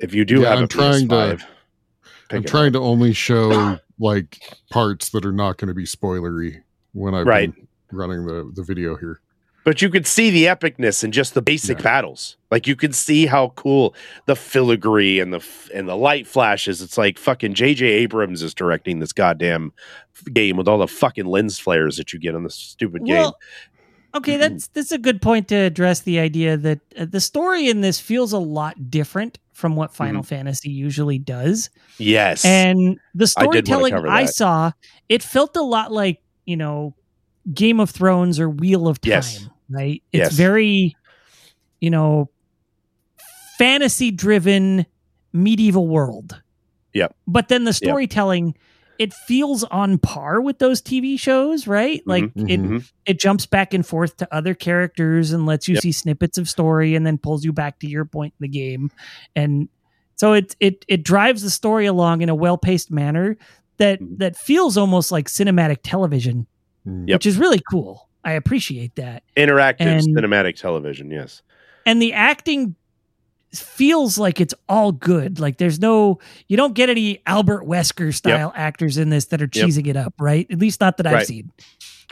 if you do Yeah, have I'm a trying to- PS5, pick I'm it trying up. to only show like parts that are not going to be spoilery when I'm Right. running the, the video here. But you could see the epicness in just the basic Yeah. battles. Like you could see how cool the filigree and the and the light flashes. It's like fucking J.J. Abrams is directing this goddamn game with all the fucking lens flares that you get on this stupid game. Okay, that's that's a good point to address the idea that uh, the story in this feels a lot different from what Final Mm-hmm. Fantasy usually does. Yes, And the I storytelling cover I, saw, it felt a lot like, you know, Game of Thrones or Wheel of Time, Yes. right? It's Yes. very, you know, fantasy driven medieval world. Yeah. But then the storytelling, it feels on par with those TV shows, right? Like Mhm. it it jumps back and forth to other characters and lets you Yep. see snippets of story and then pulls you back to your point in the game and so it it it drives the story along in a well-paced manner that Mhm. that feels almost like cinematic television Mm. Yep. which is really cool i appreciate that interactive And- cinematic television. Yes, and the acting feels like it's all good like there's no you don't get any albert wesker style actors in this that are Yep. cheesing it up right at least not that i've seen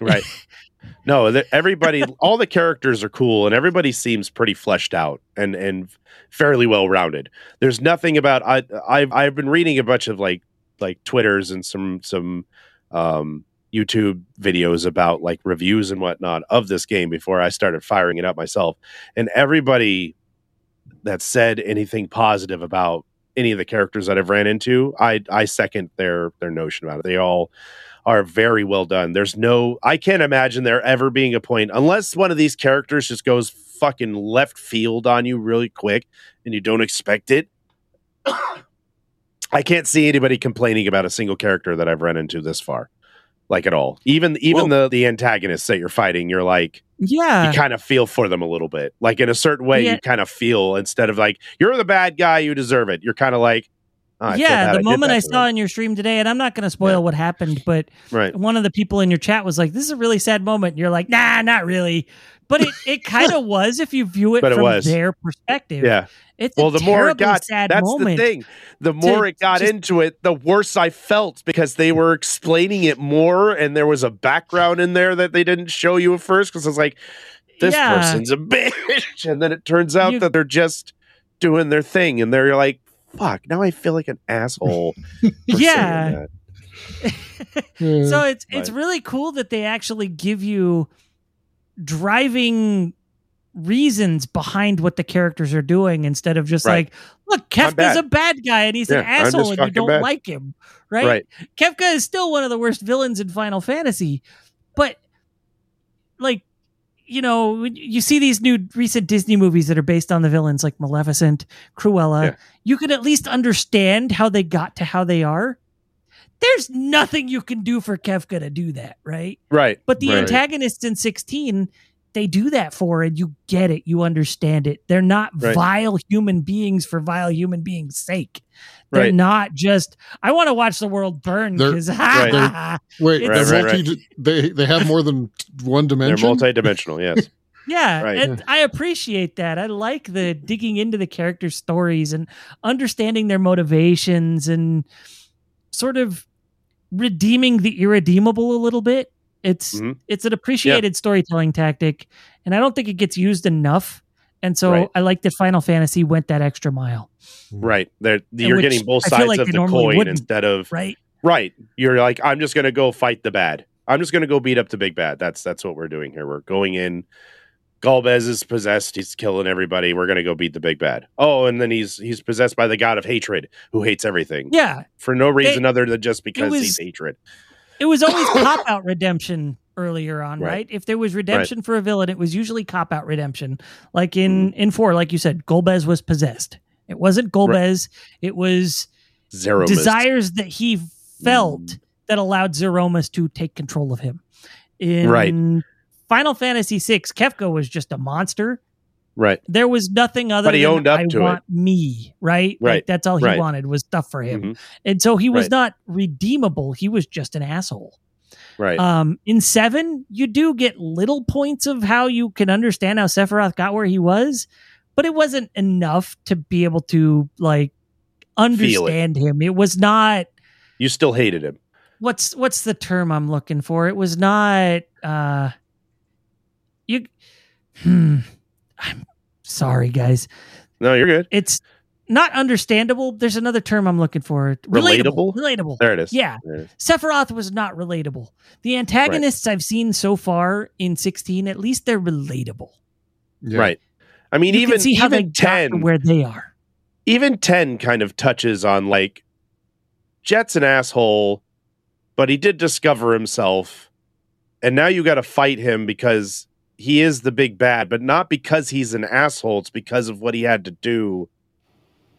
right. No, everybody, all the characters are cool, and everybody seems pretty fleshed out and and fairly well rounded. There's nothing about I I've I've been reading a bunch of like like twitters and some some um YouTube videos about like reviews and whatnot of this game before I started firing it up myself, and everybody that said anything positive about any of the characters that I've ran into, I I second their their notion about it. They all are very well done. There's no I can't imagine there ever being a point unless one of these characters just goes fucking left field on you really quick and you don't expect it. I can't see anybody complaining about a single character that I've run into this far. Like at all. Even even the the antagonists that you're fighting, you're like Yeah. you kind of feel for them a little bit. Like in a certain way, Yeah. you kind of feel instead of like you're the bad guy, you deserve it. You're kind of like, "Oh, I feel yeah, the did moment I saw in your stream today, and I'm not going to spoil Yeah. what happened, but right, one of the people in your chat was like, "This is a really sad moment." And you're like, "Nah, not really," but it, it kind of was if you view it But it from was. their perspective. yeah. It's Well, a the more it got, sad that's moment. the thing. The more it got just- into it, the worse I felt because they were explaining it more, and there was a background in there that they didn't show you at first. Because I was like, this Yeah. person's a bitch, and then it turns out You- that they're just doing their thing, and they're like, fuck. Now I feel like an asshole. for Yeah. that. So it's it's Right. really cool that they actually give you driving reasons behind what the characters are doing instead of just Right. like look kefka's a bad guy and he's an Yeah, I'm asshole and you don't bad. like him right? Right. kefka is still one of the worst villains in final fantasy but like you know you see these new recent disney movies that are based on the villains like maleficent cruella Yeah. you can at least understand how they got to how they are there's nothing you can do for Kefka to do that, right? Right. But the Right. antagonists in 16, they do that for, and you get it, you understand it. They're not Right. vile human beings for vile human beings' sake. They're Right. not just, I want to watch the world burn They're- because, Right. Wait, they're Right, right, multi. They they have more than one dimension. They're dimension. multi-dimensional. Yes. Yeah, Right. and I appreciate that. I like the digging into the character stories and understanding their motivations and sort of redeeming the irredeemable a little bit. It's Mhm. it's an appreciated storytelling tactic, and I don't think it gets used enough. And so Right. I like that Final Fantasy went that extra mile, Right. They're, you're which getting both sides like of the coin instead of right? right. You're like, I'm just gonna go fight the bad. I'm just gonna go beat up the big bad. That's that's what we're doing here. We're going in. Golbez is possessed. He's killing everybody. We're gonna go beat the big bad. Oh, and then he's he's possessed by the god of hatred, who hates everything Yeah, for no reason other than just because was- he's hatred. It was always cop out redemption earlier on, Right. right? If there was redemption for a villain, it was usually cop out redemption. Like in mm-hmm. in four, like you said, Golbez was possessed. It wasn't Golbez. It was Zero desires that he felt mm. that allowed Zeromus to take control of him. In Right. Final Fantasy VI, Kefka was just a monster. Right. There was nothing other But he than owned up I to it. me, right? Like, Right. that's all he Right. wanted was stuff for him. Mhm. And so he was Right. not redeemable. He was just an asshole. Right. Um, in seven, you do get little points of how you can understand how Sephiroth got where he was, but it wasn't enough to be able to like understand him. It was not you still hated him. what's what's the term I'm looking for? It was not uh you hmm I'm sorry guys. No, you're good. It's not understandable. There's another term I'm looking for. Relatable? Relatable. Relatable. There it is. Yeah. It is. Sephiroth was not relatable. The antagonists I've seen so far in 16, at least they're relatable. Yeah. Right. I mean, You even can see how they even got ten, where they are. even 10 kind of touches on like Jecht's an asshole, but he did discover himself. And now you got to fight him because he is the big bad, but not because he's an asshole. It's because of what he had to do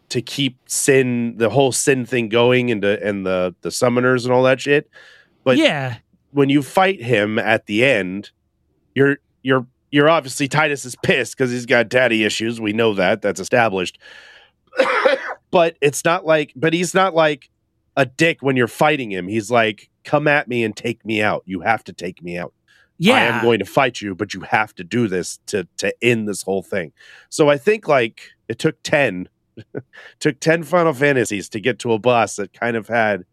to keep sin, the whole sin thing going and, the, and the, the summoners and all that shit. But yeah, when you fight him at the end, you're you're you're obviously Tidus is pissed because he's got daddy issues. We know that. That's established. but it's not like but he's not like a dick when you're fighting him. He's like, come at me and take me out. You have to take me out. Yeah. I am going to fight you, but you have to do this to to end this whole thing. So I think like it took 10 took 10 Final Fantasies to get to a boss that kind of had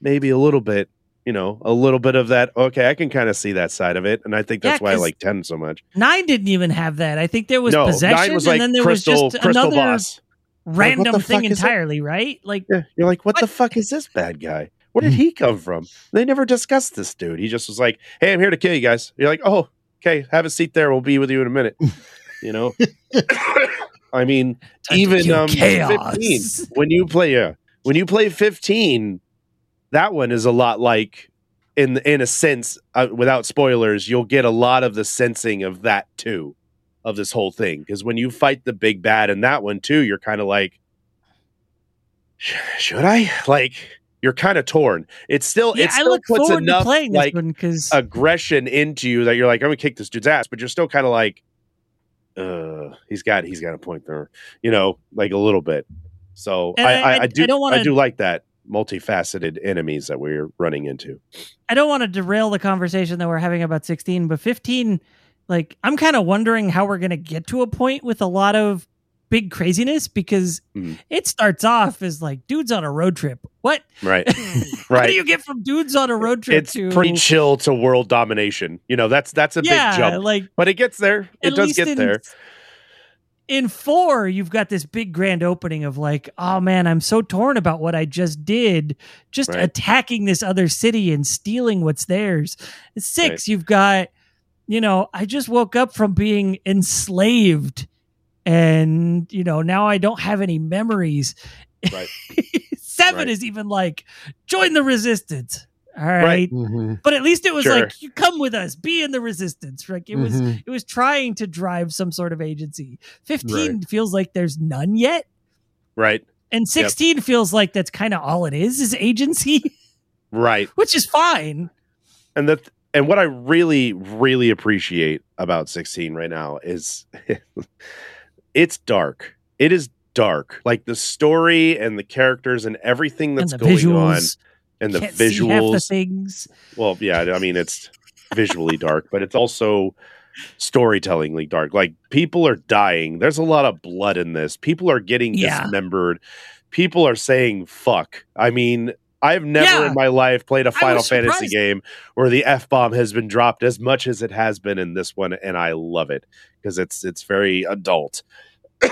maybe a little bit you know, a little bit of that. Okay, I can kind of see that side of it, and I think that's Yeah, why I like ten so much. Nine didn't even have that. I think there was no, possession, was like and then there crystal, was just another boss. random the thing is it? entirely, right? Like, Yeah, you're like, what, the fuck is this bad guy? Where did he come from? They never discussed this dude. He just was like, "Hey, I'm here to kill you guys." You're like, "Oh, okay, have a seat there. We'll be with you in a minute." You know, I mean, Time even um, chaos. 15, when you play, yeah, when you play 15, that one is a lot like, in in a sense, uh, without spoilers, you'll get a lot of the sensing of that too, of this whole thing. Because when you fight the big bad in that one too, you're kind of like, should I? Like, you're kind of torn. It's still, yeah, it I still look puts forward to enough playing this like one because aggression into you that you're like, I'm gonna kick this dude's ass, but you're still kind of like, uh, he's got he's got a point there, you know, like a little bit. So I, I- I, I- I do I don't wanna- I do like that multifaceted enemies that we're running into. I don't want to derail the conversation that we're having about 16, but 15, like, I'm kind of wondering how we're going to get to a point with a lot of big craziness because Mhm. it starts off as like dudes on a road trip. What? Right, How right. do you get from dudes on a road trip It's to pretty chill to world domination. You know, that's that's a yeah, big jump, like but it gets there. It does get in, there. In four, you've got this big grand opening of like, oh man, I'm so torn about what I just did, just Right. attacking this other city and stealing what's theirs. Six, you've got, you know, I just woke up from being enslaved, and you know now I don't have any memories. Right. Seven Right. is even like, join the resistance. All right. Right. Mhm, But at least it was Sure. like, you come with us, be in the resistance. Like it was mhm. it was trying to drive some sort of agency. 15 feels like there's none yet. Right, And 16 feels like that's kind of all it is, is agency, right. which is fine. and that and what I really really appreciate about 16 right now is it's dark. It is dark. Like the story and the characters and everything that's and going visuals. on and the can't see half the things. Well, yeah, I mean it's visually dark, but it's also storytellingly dark. Like people are dying. There's a lot of blood in this. People are getting Yeah. dismembered. People are saying fuck. I mean, I've never Yeah. in my life played a Final Fantasy surprised. game where the F bomb has been dropped as much as it has been in this one, and I love it because it's it's very adult.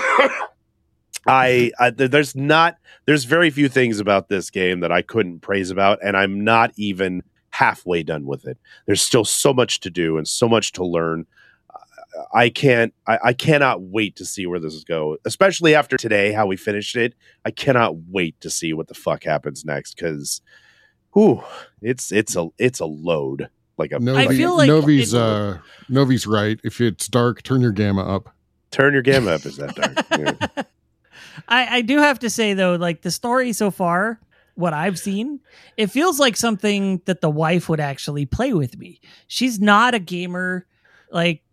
I, mm-hmm. I there's not there's very few things about this game that I couldn't praise about, and I'm not even halfway done with it. There's still so much to do and so much to learn. I can't I, I cannot wait to see where this is go, especially after today, how we finished it. I cannot wait to see what the fuck happens next because whew, it's it's a it's a load. Like a Novi, I feel like Novi's it- uh Novi's right. If it's dark, turn your gamma up. turn your gamma up is that dark. Yeah. I, I do have to say though, like the story so far, what I've seen, it feels like something that the wife would actually play with me. She's not a gamer. Like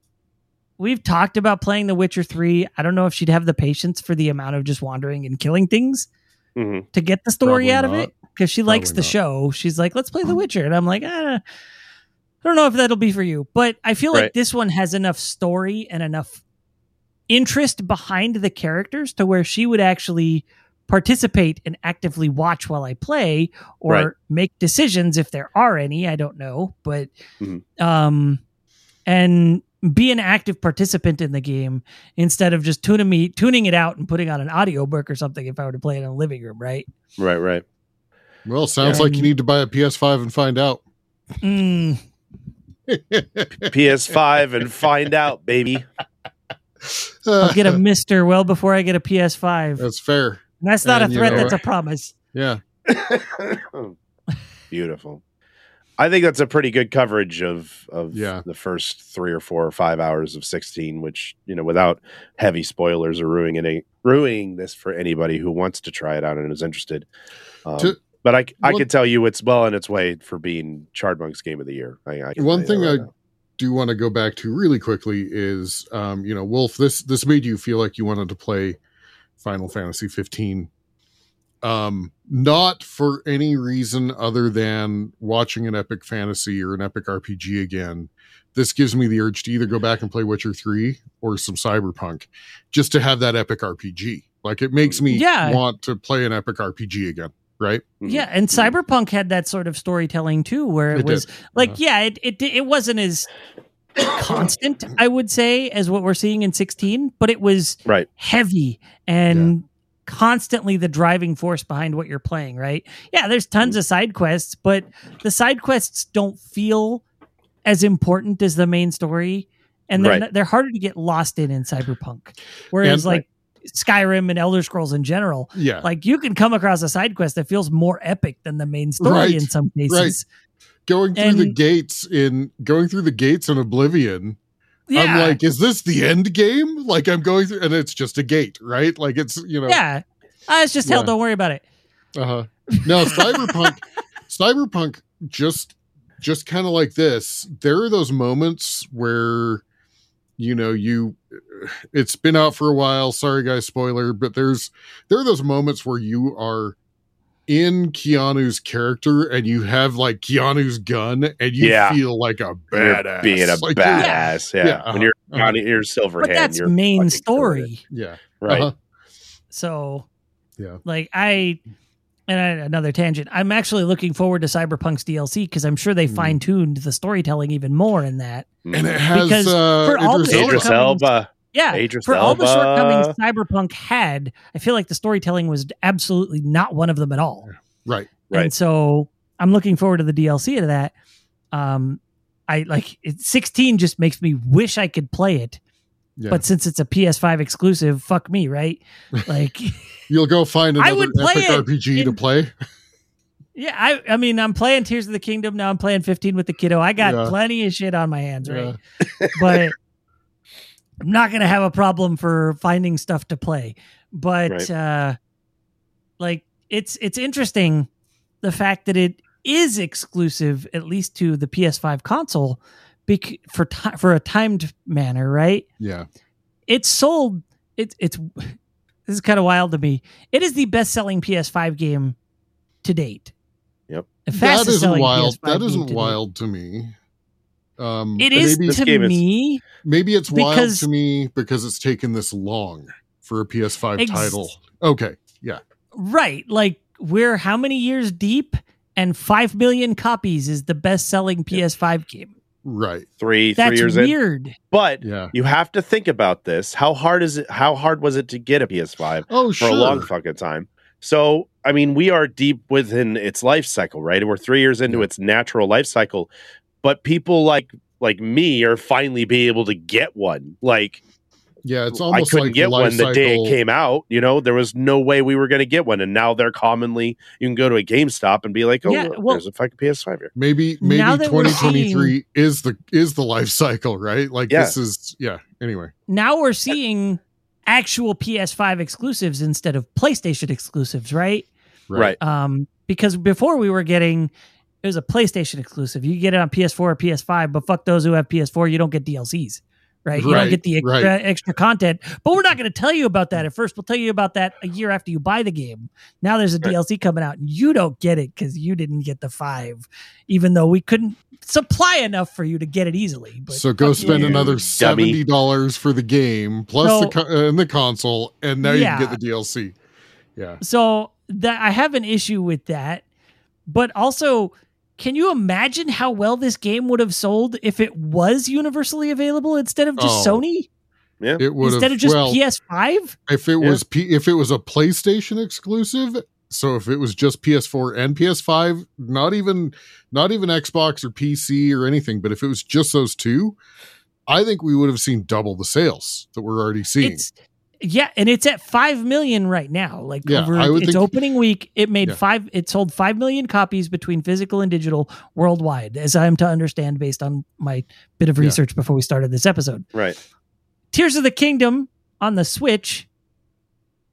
we've talked about playing The Witcher 3. I don't know if she'd have the patience for the amount of just wandering and killing things Mhm. to get the story Probably out of it because she likes the not. show. She's like, let's play The Witcher. And I'm like, ah, I don't know if that'll be for you. But I feel like this one has enough story and enough interest behind the characters to where she would actually participate and actively watch while I play or Right. make decisions if there are any. I don't know. But, Mhm. um, and be an active participant in the game instead of just tuning me tuning it out and putting on an audiobook or something if I were to play it in a living room, right? Right, right. Well, sounds Yeah. like you need to buy a PS5 and find out. Mm, PS5 and find out, baby. I'll get a Mister well before I get a PS5. That's fair. And that's not and a you threat. know That's a promise. Yeah. Beautiful. I think that's a pretty good coverage of of Yeah. the first three or four or five hours of sixteen, which you know, without heavy spoilers or ruining any ruining this for anybody who wants to try it out and is interested. Um, To- but I, I one- can tell you it's well on its way for being Chardmonk's game of the year. I, I One thing right I- now. do want to go back to really quickly is um, you know, Wulff, this this made you feel like you wanted to play Final Fantasy 15. Um, not for any reason other than watching an epic fantasy or an epic RPG again. This gives me the urge to either go back and play Witcher 3 or some Cyberpunk just to have that epic RPG. Like it makes me Yeah. want to play an epic RPG again. right? Mhm. Yeah, and Mhm. Cyberpunk had that sort of storytelling too, where it, It was did. like, Uh-huh. yeah, it, it it wasn't as constant, I would say, as what we're seeing in 16, but it was Right. heavy and constantly the driving force behind what you're playing, right? Yeah, there's tons of side quests, but the side quests don't feel as important as the main story, and they're Right. they're harder to get lost in in Cyberpunk, whereas And- like Skyrim and Elder Scrolls in general, Yeah. like you can come across a side quest that feels more epic than the main story Right, in some cases. going through the gates in going through the gates in Oblivion. Yeah, I'm like, is this the end game? Like I'm going through, and it's just a gate, right? Like it's you know, yeah. Uh, it's just hell. Don't worry about it. Uh-huh. No, cyberpunk cyberpunk just just kind of like this. There are those moments where you know you it's been out for a while. Sorry guys, spoiler, but there's there are those moments where you are in Keanu's character and you have like Keanu's gun and you Yeah. feel like a You're badass. being a Like, badass. Yeah. Yeah, uh-huh, When you're uh-huh. on your silver But hand, that's you're main fucking killing story. Yeah. Right. Uh-huh. So Yeah. like I and I, another tangent. I'm actually looking forward to Cyberpunk's DLC because I'm sure they Mhm. fine tuned the storytelling even more in that. And it has Because uh for all the Idris Elba. Idris Elba. Yeah, Idris for all the shortcomings Cyberpunk had, I feel like the storytelling was absolutely not one of them at all. Right. Right. And so I'm looking forward to the DLC to that. Um, I like it, 16 just makes me wish I could play it, Yeah. but since it's a PS5 exclusive, fuck me, right? Like, You'll go find another epic RPG to play. yeah, I I mean, I'm playing Tears of the Kingdom now. I'm playing 15 with the kiddo. I got Yeah. plenty of shit on my hands, right? Yeah. but I'm not gonna have a problem for finding stuff to play. But Right. uh like it's it's interesting the fact that it is exclusive at least to the PS5 console bec- for ti- for a timed manner, right? Yeah. It's sold it's it's this is kind of wild to me. It is the best-selling PS5 game to date. Yep. The That fastest isn't wild. PS5 That game isn't to date. wild to me. Um It is maybe, to game is- me. maybe it's wild because- to me because it's taken this long for a PS5 Ex- title. Okay. Yeah. Right. Like we're how many years deep and 5 million copies is the best selling PS5 game. Right. Three, three That's years in. weird. But Yeah. you have to think about this. How hard is it? How hard was it to get a PS5 Oh, for sure. a long fucking time? So, I mean, we are deep within its life cycle, right? We're three years into Yeah. its natural life cycle. But people like like me are finally be able to get one. Like yeah, it's I couldn't like get the life one the day it came out. You know, there was no way we were going to get one, and now they're commonly you can go to a GameStop and be like, "Oh, Yeah, well- there's a fucking PS5 here." Maybe maybe that we're 2023 is the is the life cycle, right? Like Yeah. this is yeah. Anyway. Now we're seeing actual PS5 exclusives instead of PlayStation exclusives, right? Right. Um because before we were getting it was a PlayStation exclusive. You get it on PS4 or PS5, but fuck those who have PS4, you don't get DLCs. Right? You don't get the extra, right. extra content. But we're not going to tell you about that at first. We'll tell you about that a year after you buy the game. Now there's a Right. DLC coming out and you don't get it because you didn't get the five, even though we couldn't supply enough for you to get it easily. But so go spend you. another seventy dollars for the game plus So- the co- uh, and the console, and now Yeah. you can get the DLC. Yeah, So that I have an issue with that, but also, can you imagine how well this game would have sold if it was universally available instead of just Oh, Sony? Yeah, it would Instead have of just well, PS5? if it Yeah. was P- if it was a PlayStation exclusive. So if it was just PS4 and PS5, not even not even Xbox or PC or anything, but if it was just those two, I think we would have seen double the sales that we're already seeing. It's yeah, and it's at five million right now. Like Yeah, over its think- opening week, it made Yeah. five. It sold five million copies between physical and digital worldwide, as I am to understand based on my bit of Yeah. research before we started this episode. right. Tears of the Kingdom on the Switch.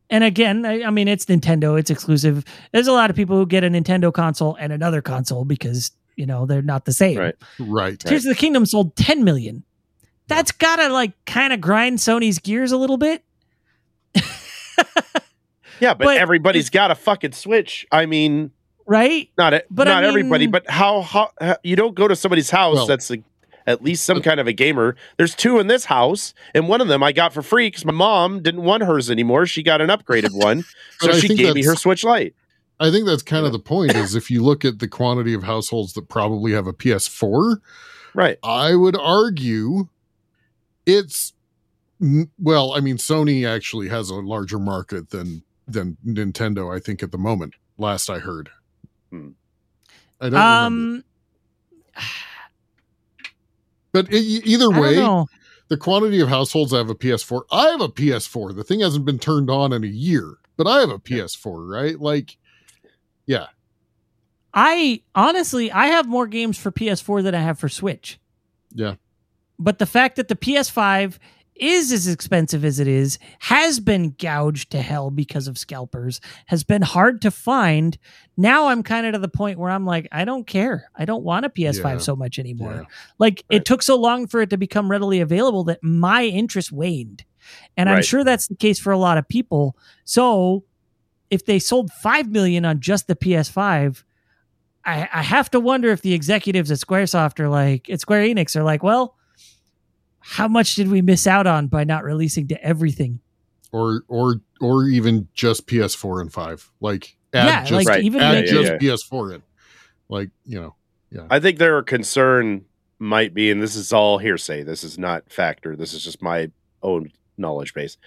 And again, I, I mean, it's Nintendo, it's exclusive. There's a lot of people who get a Nintendo console and another console because, you know, they're not the same. Right. right. Tears of the Kingdom sold 10 million. That's got to like kind of grind Sony's gears a little bit. Yeah, but, But everybody's got a fucking Switch. I mean, right? not it, But I not everybody, but how, how how- you don't go to somebody's house Well- that's a, at least some uh, kind of a gamer. There's two in this house, and one of them I got for free because my mom didn't want hers anymore. She got an upgraded one, so I she think gave me her that's- Switch Lite. I think that's kind of the point. Is if you look at the quantity of households that probably have a PS4, Right. I would argue it's n- well. I mean, Sony actually has a larger market than than Nintendo. I think at the moment. Last I heard. Hmm. I don't remember. Um, But e- either way, the quantity of households that have a PS4. I have a PS4. The thing hasn't been turned on in a year, but I have a PS4, right? Like, yeah, I honestly, I have more games for PS4 than I have for Switch. yeah, But the fact that the PS5 is as expensive as it is, has been gouged to hell because of scalpers, has been hard to find. Now I'm kind of to the point where I'm like, I don't care. I don't want a PS5 Yeah. so much anymore. yeah. Like Right. it took so long for it to become readily available that my interest waned. And I'm sure that's the case for a lot of people. So if they sold 5 million on just the PS5, I, I have to wonder if the executives at Squaresoft are like, at Square Enix are like, well, how much did we miss out on by not releasing to everything? Or or or even just PS4 and five. Like, add yeah, just like Right. even add Yeah, just yeah. PS4 in. Like, you know, Yeah. I think their concern might be, and this is all hearsay. This is not factor. This is just my own knowledge base.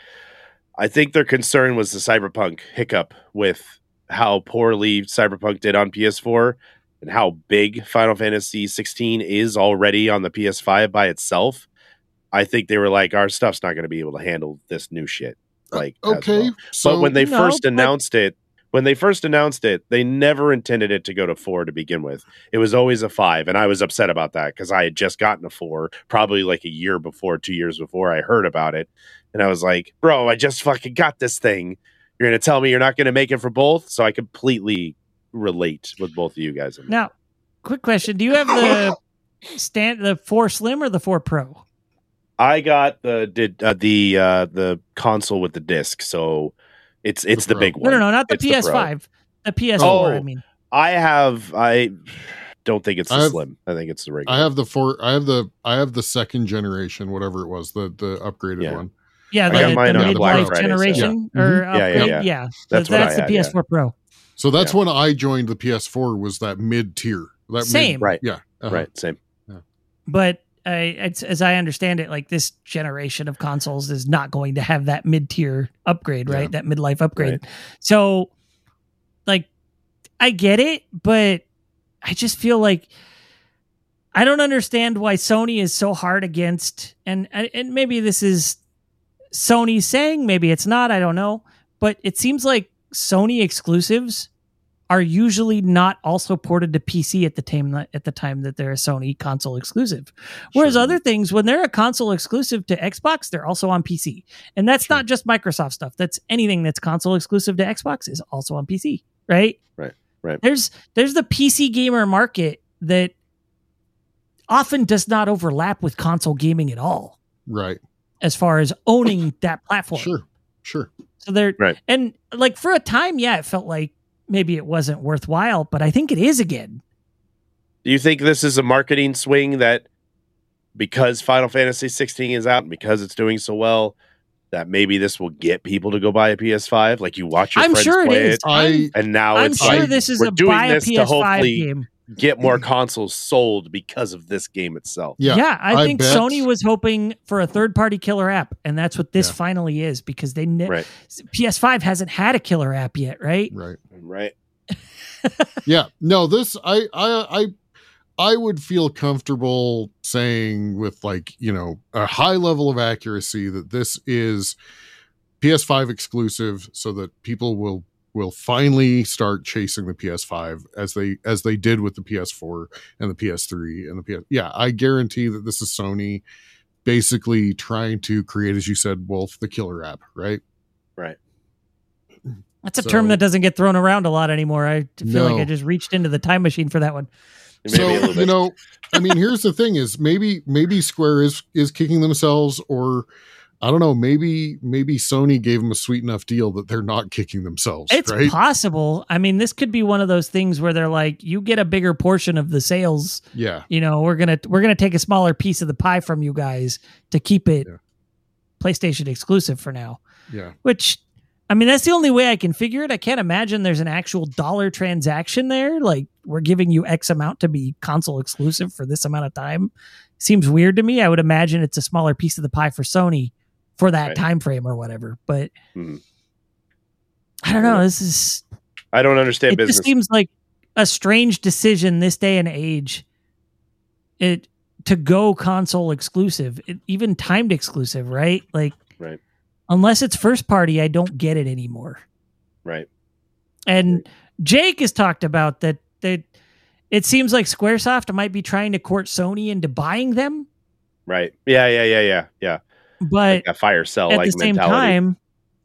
I think their concern was the Cyberpunk hiccup with how poorly Cyberpunk did on PS4 and how big Final Fantasy 16 is already on the PS5 by itself. I think they were like, our stuff's not going to be able to handle this new shit. Uh, like, as okay. well. So but when they No, first but- announced it, when they first announced it, they never intended it to go to four to begin with. It was always a five, and I was upset about that because I had just gotten a four, probably like a year before, two years before I heard about it, and I was like, "Bro, I just fucking got this thing. You're gonna tell me you're not gonna make it for both?" So I completely relate with both of you guys. Now, quick question: Do you have the stand the four slim or the four pro? I got the did uh, the uh, the console with the disc, so it's it's The the, big one. no, no, no, not the It's. PS5. The, PS4. Oh. I mean, I have I don't think it's the I have- slim. I think it's the regular. I have the four I have the I have the second generation, whatever it was, the the upgraded Yeah. one. yeah, I the, got mine the on Black midlife Friday, so- generation Yeah. or Mhm. Yeah, yeah, yeah. yeah. That's So I that's the had. PS4 Pro. So that's Yeah. when I joined the PS4 was that mid tier. That Same. mid, Right. Yeah. uh-huh. Right, same. But uh, it's, as I understand it, like this generation of consoles is not going to have that mid tier upgrade, right? Yeah. That midlife upgrade. Right. So, like, I get it, but I just feel like I don't understand why Sony is so hard against, and and maybe this is Sony saying, maybe it's not, I don't know, but it seems like Sony exclusives are usually not also ported to PC at the time at the time that they're a Sony console exclusive. Whereas Sure. other things, when they're a console exclusive to Xbox, they're also on PC, and that's Sure. not just Microsoft stuff. That's anything that's console exclusive to Xbox is also on PC, right? Right, right. There's there's the PC gamer market that often does not overlap with console gaming at all, Right. as far as owning that platform. Sure. Sure. So they're Right. and like for a time, yeah, it felt like maybe it wasn't worthwhile, but I think it is again. Do you think this is a marketing swing that because Final Fantasy 16 is out and because it's doing so well, that maybe this will get people to go buy a PS5? Like you watch your I'm friends sure it play is. it, I and now I'm it's sure like this is we're a doing buy a this to PS5 hopefully game. get more consoles sold because of this game itself. yeah. Yeah, I, I think bet- Sony was hoping for a third party killer app, and that's what this Yeah. finally is because they ne- Right. PS5 hasn't had a killer app yet, right? Right. Right. Yeah. No, this I I I I would feel comfortable saying with like, you know, a high level of accuracy that this is PS5 exclusive so that people will will finally start chasing the PS5 as they as they did with the PS4 and the PS3 and the PS Yeah, I guarantee that this is Sony basically trying to create as you said Wulff the killer app, right? Right. That's a So- term that doesn't get thrown around a lot anymore. I feel like I just reached into the time machine for that one. So you know i mean here's the thing is maybe maybe square is is kicking themselves or i don't know maybe maybe sony gave them a sweet enough deal that they're not kicking themselves It's right possible. I mean, this could be one of those things where they're like, you get a bigger portion of the sales. yeah You know, we're gonna we're gonna take a smaller piece of the pie from you guys to keep it Yeah. PlayStation exclusive for now. yeah Which, I mean, that's the only way I can figure it. I can't imagine there's an actual dollar transaction there. Like we're giving you X amount to be console exclusive for this amount of time. Seems weird to me. I would imagine it's a smaller piece of the pie for Sony for that Right. time frame or whatever. But Mhm. I don't know. This is I don't understand it business. just seems like a strange decision this day and age. It to go console exclusive, it, even timed exclusive, right? Like, Right. Unless it's first party, I don't get it anymore. right. And Jake has talked about that. That it seems like SquareSoft might be trying to court Sony into buying them, Right. Yeah. Yeah. Yeah. Yeah. Yeah. but Like a fire cell at like the same mentality. time,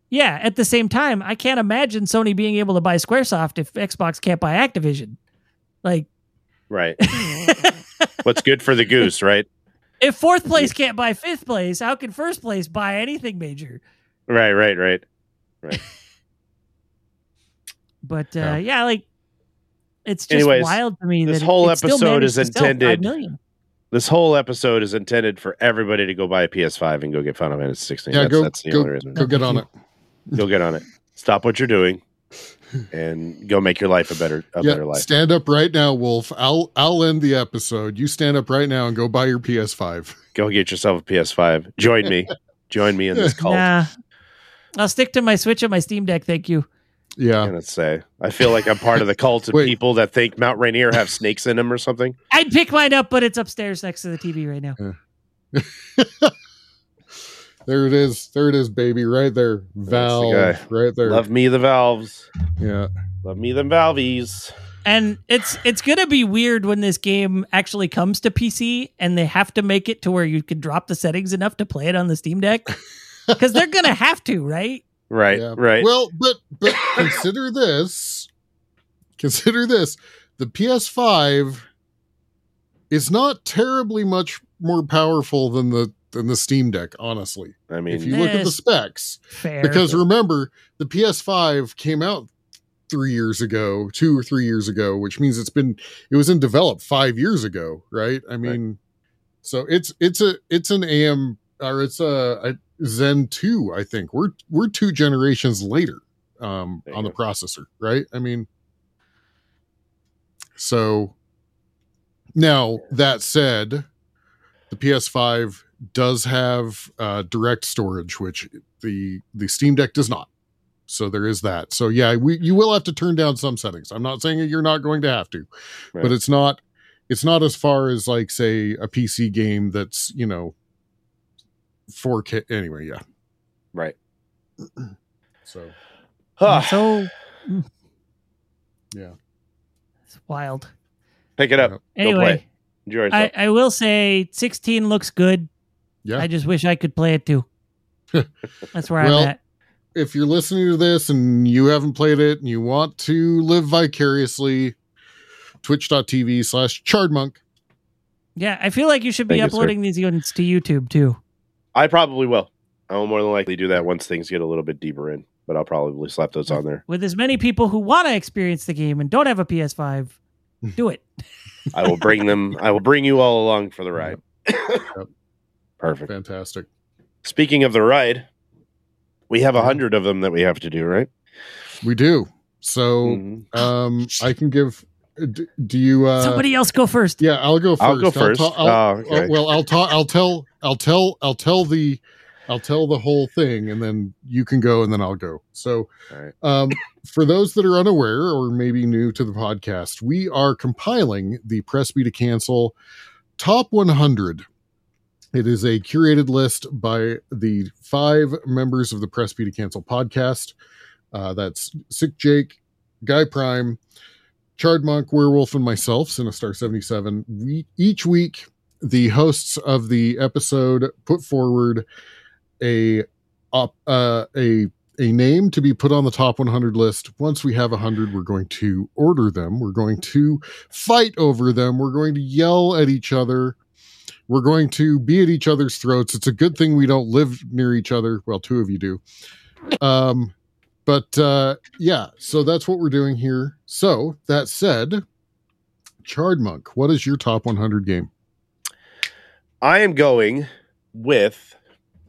yeah, at the same time, I can't imagine Sony being able to buy SquareSoft if Xbox can't buy Activision. Like, Right. What's good for the goose, right? if fourth mm-hmm. place can't buy fifth place, how can first place buy anything major? Right. Right. Right. Right. but uh, Yeah. yeah, like it's just Anyways, wild to me this that it- whole it still episode managed is to sell five intended- This whole episode is intended for everybody to go buy a PS5 and go get Final Fantasy 16. Yeah, that's, go that's the go, only reason. go get on it. Go get on it. Stop what you're doing and go make your life a better a yeah, better life. stand up right now, Wulff. I'll I'll end the episode. You stand up right now and go buy your PS5. Go get yourself a PS5. Join me. Join me in this cult. Nah, I'll stick to my Switch and my Steam Deck. Thank you. Yeah, I'm gonna say. I feel like I'm part of the cult of Wait. people that think Mount Rainier have snakes in them or something. I'd pick mine up, but it's upstairs next to the TV right now. there it is. There it is, baby. Right there. the Valve. guy. Right there. Love me the valves. Yeah. Love me them valvies. And it's it's gonna be weird when this game actually comes to PC and they have to make it to where you can drop the settings enough to play it on the Steam Deck because they're gonna have to, right? Right, Yeah. right. Well, but but consider this. Consider this. The PS5 is not terribly much more powerful than the than the Steam Deck, honestly. I mean, if you look at the specs. Fair. Because remember, the PS5 came out three years ago, two or three years ago, which means it's been it was in develop five years ago, right? I mean, so it's it's a it's an AM or it's a, a Zen two, I think. We're we're two generations later um on the go. processor, right? I mean, so now that said, the PS5 does have uh, direct storage, which the the Steam Deck does not. So there is that. So yeah, we you will have to turn down some settings. I'm not saying you're not going to have to, Right. but it's not it's not as far as like say a PC game that's you know 4K anyway. Yeah. right. So Ah, so yeah. it's wild. Pick it up. Go Anyway, play. Enjoy yourself. I, I will say 16 looks good. Yeah. I just wish I could play it too. That's where Well, I'm at. if you're listening to this and you haven't played it and you want to live vicariously, twitch.tv slash chardmonk. Yeah, I feel like you should be Thank you, uploading these units to YouTube too. I probably will. I will more than likely do that once things get a little bit deeper in, but I'll probably slap those on there. With as many people who want to experience the game and don't have a PS5, do it. I will bring them. I will bring you all along for the ride. Perfect. Fantastic. Speaking of the ride, we have a hundred of them that we have to do, right? We do. So Mhm. um I can give d- do you uh Somebody else go first. yeah i'll go 1st I'll go first. ta- I'll- Oh, okay. uh, well i'll talk i'll tell i'll tell i'll tell the i'll tell the whole thing and then you can go and then i'll go so right. um, for those that are unaware or maybe new to the podcast we are compiling the press B to cancel top 100 it is a curated list by the five members of the press B to cancel podcast uh, that's sick jake guy prime Chard Monk, Werewolf, and myself, Sinistar 77. We each week the hosts of the episode put forward a uh, a a name to be put on the top 100 list. Once we have 100, we're going to order them. We're going to fight over them. We're going to yell at each other. We're going to be at each other's throats. It's a good thing we don't live near each other. Well, two of you do. Um, but uh, yeah, so that's what we're doing here. So that said, Chard Monk, what is your top 100 game? I am going with.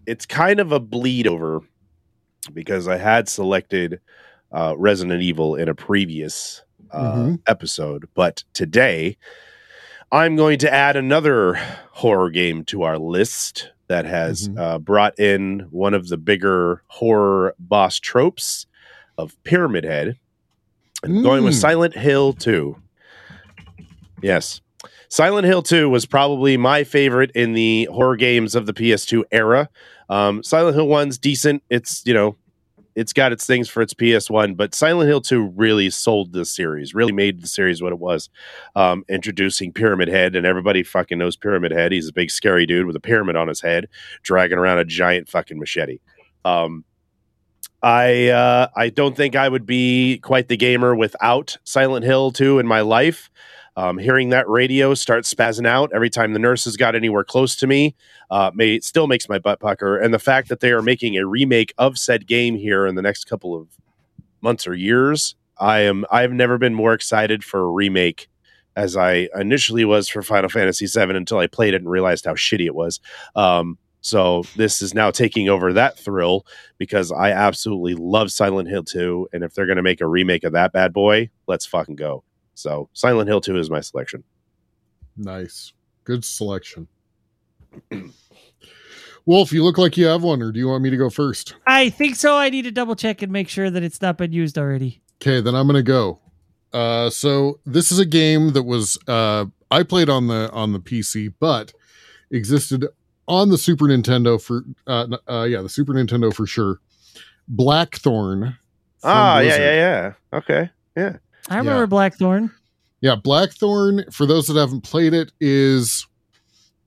It's kind of a bleed over because I had selected uh, Resident Evil in a previous uh, Mhm. episode, but today I'm going to add another horror game to our list that has Mhm. uh, brought in one of the bigger horror boss tropes of Pyramid Head. I'm going with Mm. Silent Hill 2. Yes. Silent Hill 2 was probably my favorite in the horror games of the PS2 era. Um, Silent Hill 1's decent. It's, you know, it's got its things for its PS1, but Silent Hill 2 really sold the series, really made the series what it was. Um, introducing Pyramid Head, and everybody fucking knows Pyramid Head. He's a big, scary dude with a pyramid on his head, dragging around a giant fucking machete. Um, I uh, I don't think I would be quite the gamer without Silent Hill 2 in my life. Um, hearing that radio start spazzing out every time the nurses got anywhere close to me uh, may still makes my butt pucker. And the fact that they are making a remake of said game here in the next couple of months or years, I am I've never been more excited for a remake as I initially was for Final Fantasy VII until I played it and realized how shitty it was. Um, so this is now taking over that thrill because I absolutely love Silent Hill 2. And if they're going to make a remake of that bad boy, let's fucking go. So Silent Hill 2 is my selection. Nice. Good selection. Wulff, you look like you have one, or do you want me to go first? I think so. I need to double check and make sure that it's not been used already. Okay, then I'm gonna go. Uh, so this is a game that was uh, I played on the on the PC, but existed on the Super Nintendo for uh, uh yeah the Super Nintendo for sure. Blackthorne. from Ah, yeah, yeah, yeah. Okay. I remember Blackthorne. Yeah, Blackthorne, for those that haven't played it, is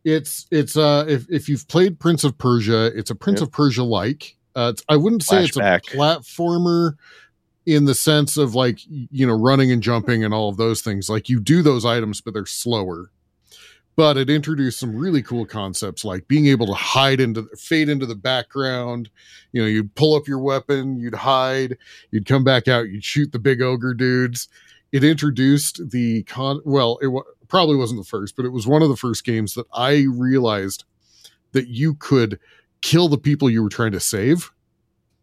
it's it's uh if, if you've played Prince of Persia, it's a Prince Yep. of Persia like. Uh I wouldn't say Flashback. it's a platformer in the sense of like you know running and jumping and all of those things. Like you do those items, but they're slower. But it introduced some really cool concepts like being able to hide into fade into the background. You know, you'd pull up your weapon, you'd hide, you'd come back out, you'd shoot the big ogre dudes it introduced the con well it wa- probably wasn't the first but it was one of the first games that i realized that you could kill the people you were trying to save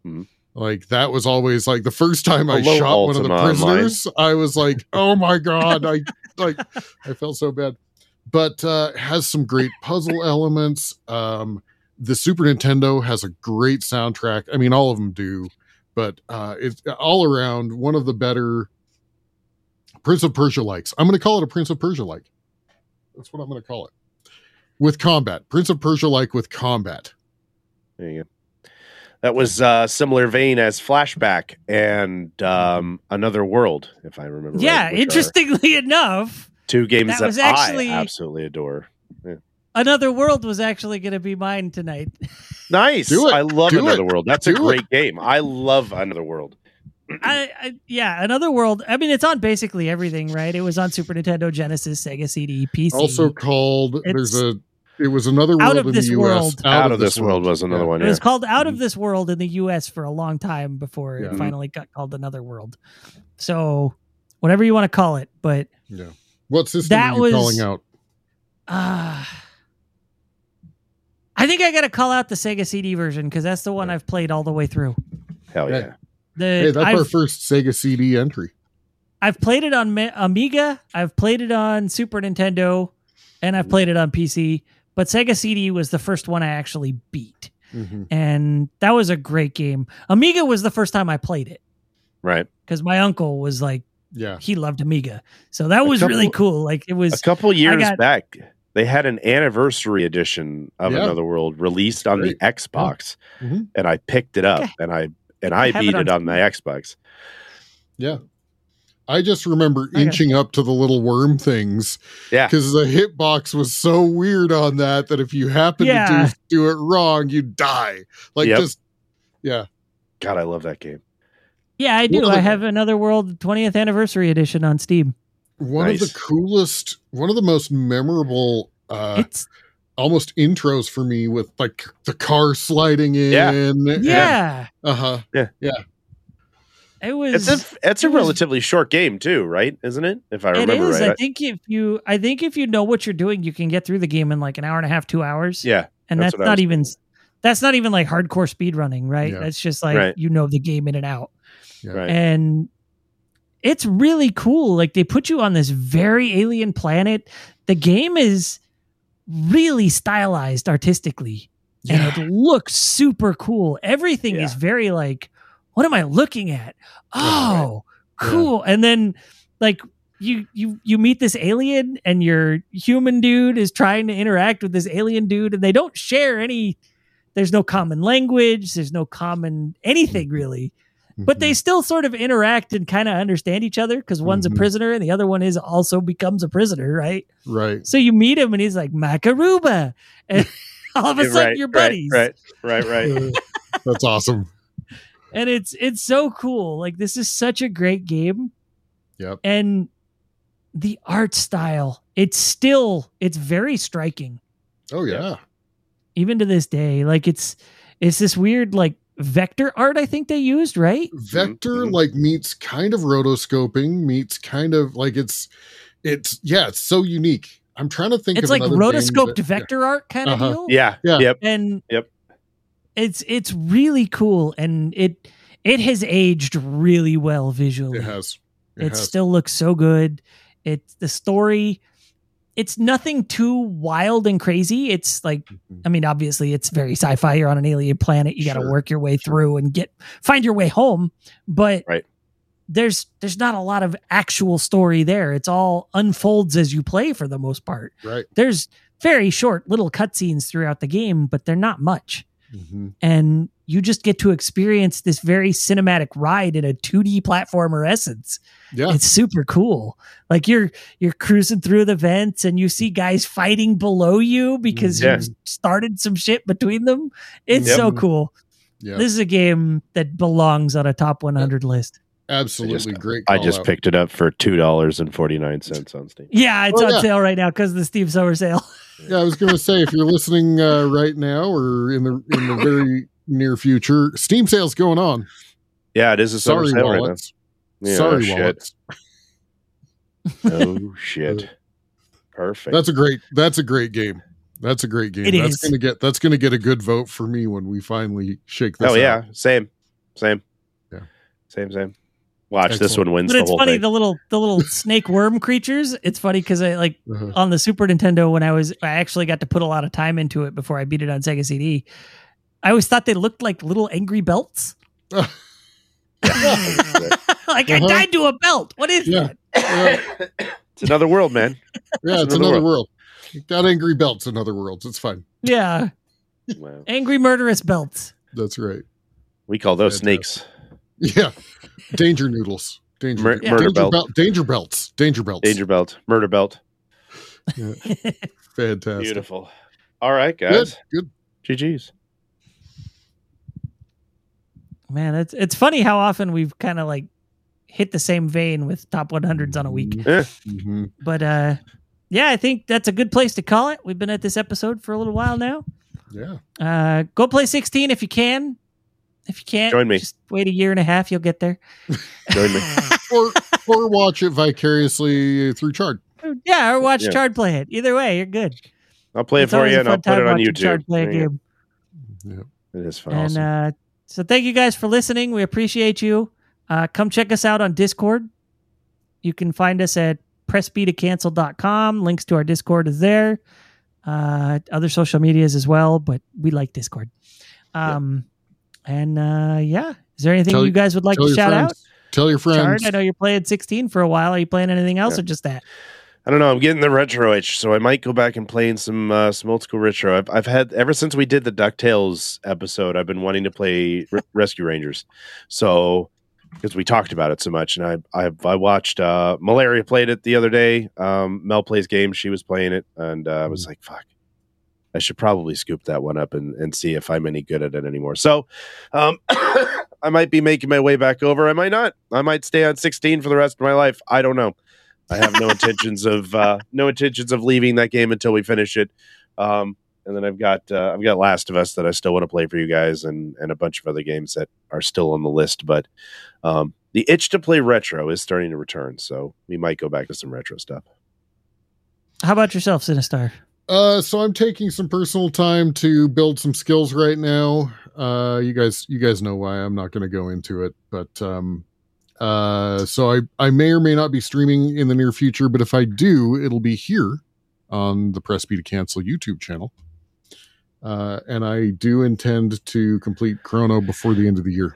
Hmm. like that was always like the first time i shot one of the Ultima Online. prisoners i was like oh my god i like i felt so bad but uh has some great puzzle elements um the super nintendo has a great soundtrack i mean all of them do but uh it's all around one of the better Prince of Persia likes. I'm going to call it a Prince of Persia like. That's what I'm going to call it. With combat, Prince of Persia like with combat. There you go. That was uh, similar vein as Flashback and um, Another World, if I remember. right, Yeah, are interestingly enough, two games that that, was actually- I absolutely adore. Another World was actually going to be mine tonight. Nice. Do it. I love Do Another it. World. That's a Do great game. I love Another World. I, I yeah, Another World. I mean, it's on basically everything, right? It was on Super Nintendo, Genesis, Sega CD, PC. Also called there's It's- a it was another world Out of in this the US. world. Out, of, this world, was another Yeah. one. it was called Out of. This World in the U.S. for a long time before Yeah. it finally got called Another World. So, whatever you want to call it, but Yeah. What system That are you was- calling out? uh, I think I got to call out the Sega CD version because that's the one I've played all the way through. Hell Yeah. yeah. The Hey, that's I've, our first Sega CD entry. I've played it on Amiga, I've played it on Super Nintendo, and I've played it on PC. But Sega CD was the first one I actually beat, Mhm. and that was a great game. Amiga was the first time I played it Right. because my uncle was like Yeah. he loved Amiga, so that was couple- really cool. Like it was A couple years got- back, they had an anniversary edition of Yeah. Another World released on Great. the Xbox, Mhm. and I picked it up Okay. and I and I have beat it it on on my Xbox. Yeah. I just remember Okay. inching up to the little worm things Yeah. because the hitbox was so weird on that that if you happen Yeah. to do, do it wrong, you die. Like Yep. just yeah. God, I love that game. Yeah, I do. One I have Another World 20th anniversary edition on Steam. One of the coolest, one of the most memorable uh it's almost intros for me with like the car sliding in. Yeah. yeah, Uh-huh. Yeah. Yeah. It was. It's a it's a it was- relatively short game too, right? Isn't it? If I remember is. right. I think if you, I think if you know what you're doing, you can get through the game in like an hour and a half, two hours. yeah. and that's that's, not was even, that's not even like hardcore speed running, right? Yeah. That's just like Right. you know the game in and out. Yeah. Right. And it's really cool. Like they put you on this very alien planet. The game is really stylized artistically Yeah. and it looks super cool. Everything Yeah. is very like, what am I looking at? Yeah, Oh, cool. And then like you you you meet this alien and your human dude is trying to interact with this alien dude and they don't share any there's no common language, there's no common anything really. But they Mhm. still sort of interact and kind of understand each other because one's Mhm. a prisoner and the other one is also becomes a prisoner, right? right. So you meet him and he's like Macaruba, and all of a sudden right, you're buddies, Right, right, right. Uh, That's awesome. and it's it's so cool. Like this is such a great game, Yep. and the art style it's still it's very striking Oh yeah. even to this day. Like it's it's this weird like vector art I think they used, right? Vector Mhm. like meets kind of rotoscoping meets kind of like it's it's yeah, it's so unique. I'm trying to think It's of like another game rotoscoped that- vector art kind of Uh-huh. deal. Yeah, Yeah. Yep. and Yep. it's it's really cool and it it has aged really well visually it has. It, it has. still looks so good it's the story it's nothing too wild and crazy. It's like Mhm. i mean obviously it's very sci-fi. You're on an alien planet. You got to work your way through and get find your way home. But Right. there's there's not a lot of actual story there. It's all unfolds as you play for the most part. Right. there's very short little cutscenes throughout the game but they're not much. Mhm. and you just get to experience this very cinematic ride in a 2D platformer essence. Yeah. It's super cool. Like you're you're cruising through the vents and you see guys fighting below you because Yeah. you started some shit between them. It's Yep. so cool. Yeah. This is a game that belongs on a top 100 list. Absolutely great. I just out. picked it up for two dollars and forty nine cents on Steam. Yeah, it's Oh, on yeah. sale right now because of the Steam Summer Sale. Yeah, I was going to say if you're listening uh, right now or in the in the very near future, Steam sales going on. Yeah, it is a summer Sorry, sale right wallets. now. Yeah, Sorry, shit. wallets. Oh shit! Perfect. That's a great. That's a great game. That's a great game. It that's is. gonna get. That's gonna get a good vote for me when we finally shake this. oh yeah, same, same, Yeah. same, same. Watch this one wins But the it's whole funny thing. the little the little snake worm creatures. It's funny because I like Uh-huh. on the Super Nintendo when I was I actually got to put a lot of time into it before I beat it on Sega CD. I always thought they looked like little angry belts. like I Uh-huh. died to a belt. What is Yeah. that? it's another world, man. Yeah, it's another another world. Got angry belts in other worlds. It's fine. Yeah, Wow. angry murderous belts. That's right. We call those Fantastic. snakes. Yeah, danger noodles. Danger, Mur- danger murder belt. belt. Danger belts. Danger belts. Danger belt, murder belt. Fantastic. Beautiful. All right, Good. guys. Good. GG's. Man, it's it's funny how often we've kind of like hit the same vein with top 100s on a week. Eh, hmm But uh yeah, I think that's a good place to call it. We've been at this episode for a little while now. Yeah. Uh go play 16 if you can. If you can't, Join me. Just wait a year and a half, you'll get there. Join me. Or or watch it vicariously through Chard. Yeah, or watch Yeah. Chard play it. Either way, you're good. I'll play it It's for you and I'll put it on YouTube. Chard play a game. Yeah. go. It is fun. And Awesome. uh, so thank you guys for listening. We appreciate you. Uh, come check us out on Discord. You can find us at pressbtocancel.com. Links to our Discord is there. Uh, other social medias as well, but we like Discord. Um, And uh, yeah, is there anything Tell- you guys would like to shout friends. out? Tell your friends. I know you're playing 16 for a while. Are you playing anything else Yeah. or just that? I don't know. I'm getting the retro itch, so I might go back and play in some uh, some old school retro. I've, I've had ever since we did the Ducktales episode. I've been wanting to play Re- Rescue Rangers, so because we talked about it so much, and I I, I watched uh, Malaria played it the other day. Um, Mel plays games. She was playing it, and uh, I was like, "Fuck." I should probably scoop that one up and, and see if I'm any good at it anymore. So, um, I might be making my way back over. I might not. I might stay on 16 for the rest of my life. I don't know. I have no intentions of uh, no intentions of leaving that game until we finish it. Um, and then I've got uh, I've got Last of Us that I still want to play for you guys, and and a bunch of other games that are still on the list. But um, the itch to play retro is starting to return, so we might go back to some retro stuff. How about yourself, Sinistar? Uh, so I'm taking some personal time to build some skills right now. Uh, you guys, you guys know why. I'm not going to go into it, but um, uh, so I I may or may not be streaming in the near future, but if I do, it'll be here on the Press B to Cancel YouTube channel. Uh, and I do intend to complete Chrono before the end of the year.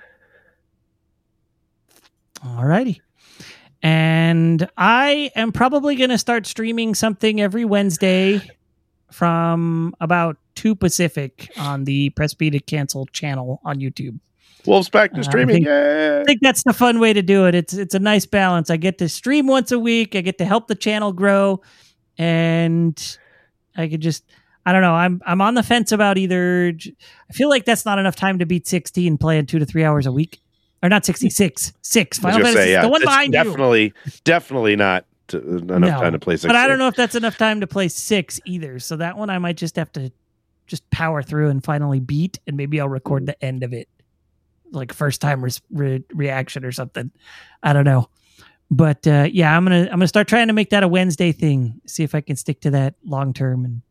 All righty. And I am probably going to start streaming something every Wednesday from about 2 Pacific on the Press B to Cancel channel on YouTube. Wulff's back to Uh, I streaming. think-! I think that's the fun way to do it. It's it's a nice balance. I get to stream once a week. I get to help the channel grow, and I could just I don't know. I'm I'm on the fence about either. I feel like that's not enough time to beat 16 playing two to three hours a week, or not 66 six. I Final Fantasy, say, yeah, the one behind you. definitely, definitely not to, enough No, time to play six. But I don't know if that's enough time to play six either. So that one I might just have to just power through and finally beat, and maybe I'll record the end of it, like first time res- re- reaction or something. I don't know, but uh, yeah, I'm gonna I'm gonna start trying to make that a Wednesday thing. See if I can stick to that long term and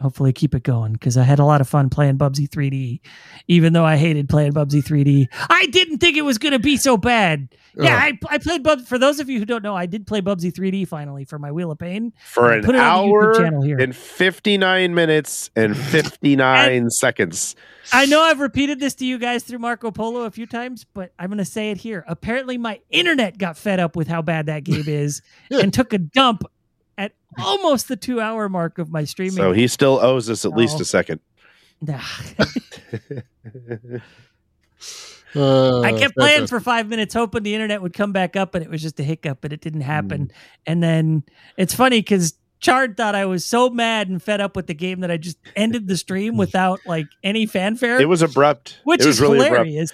hopefully keep it going because I had a lot of fun playing Bubsy 3D, even though I hated playing Bubsy 3D. I didn't think it was gonna be so bad. Yeah, I, I played Bubsy. For those of you who don't know, I did play Bubsy 3D finally for my Wheel of Pain. For an put it on the hour channel here. and 59 minutes and 59 seconds. I know I've repeated this to you guys through Marco Polo a few times, but I'm going to say it here. Apparently, my internet got fed up with how bad that game is and took a dump at almost the two hour mark of my streaming. So he still owes us at least Oh. a second. Uh, I kept playing for five minutes, hoping the internet would come back up, and it was just a hiccup, but it didn't happen. Mm. And then it's funny because Chard thought I was so mad and fed up with the game that I just ended the stream without like any fanfare. it was abrupt. which it was is really abrupt. hilarious.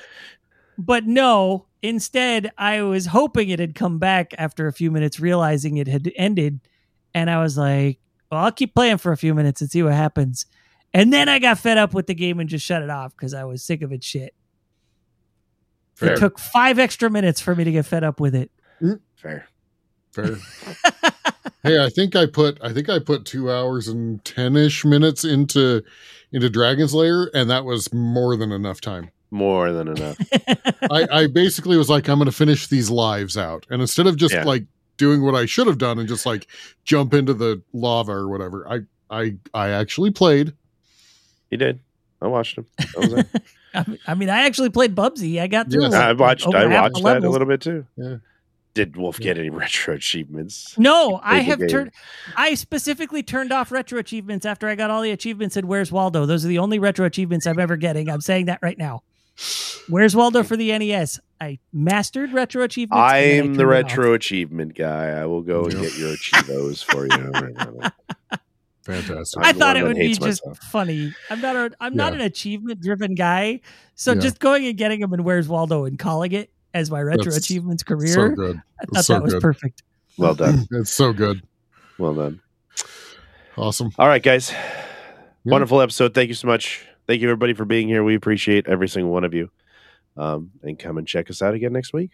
But no, instead, I was hoping it had come back after a few minutes, realizing it had ended. And I was like, well, I'll keep playing for a few minutes and see what happens. And then I got fed up with the game and just shut it off because I was sick of its shit. Fair. It took five extra minutes for me to get fed up with it. Mm. Fair. Fair. hey, I think I put I think I put two hours and ten ish minutes into into Dragon's Lair, and that was more than enough time. More than enough. I, I basically was like, I'm going to finish these lives out, and instead of just Yeah. like doing what I should have done and just like jump into the lava or whatever, I I I actually played. He did. I watched him. That was it. I mean- I mean, I actually played Bubsy. I got through. Yes. like, I watched. I watched the that a little bit too. Yeah. Did Wulff get any retro achievements? No, I have turned. I specifically turned off retro achievements after I got all the achievements in Where's Waldo. Those are the only retro achievements I'm ever getting. I'm saying that right now. Where's Waldo for the NES? I mastered retro achievements. I I'm the turned off. retro achievement guy. I will go and get your Achievos for you. Fantastic. I thought it would be hates just myself. funny. I'm not a. I'm not an achievement driven guy. So Yeah. just going and getting them in Where's Waldo and calling it as my retro That's achievements so career. good. I thought so that was good. perfect. Well done. It's so good. Well done. Awesome. All right, guys. Yeah. Wonderful episode. Thank you so much. Thank you, everybody, for being here. We appreciate every single one of you. Um, and come and check us out again next week.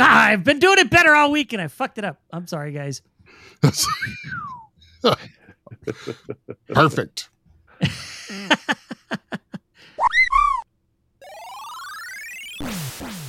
Ah, I've been doing it better all week and I fucked it up. I'm sorry, guys. Perfect.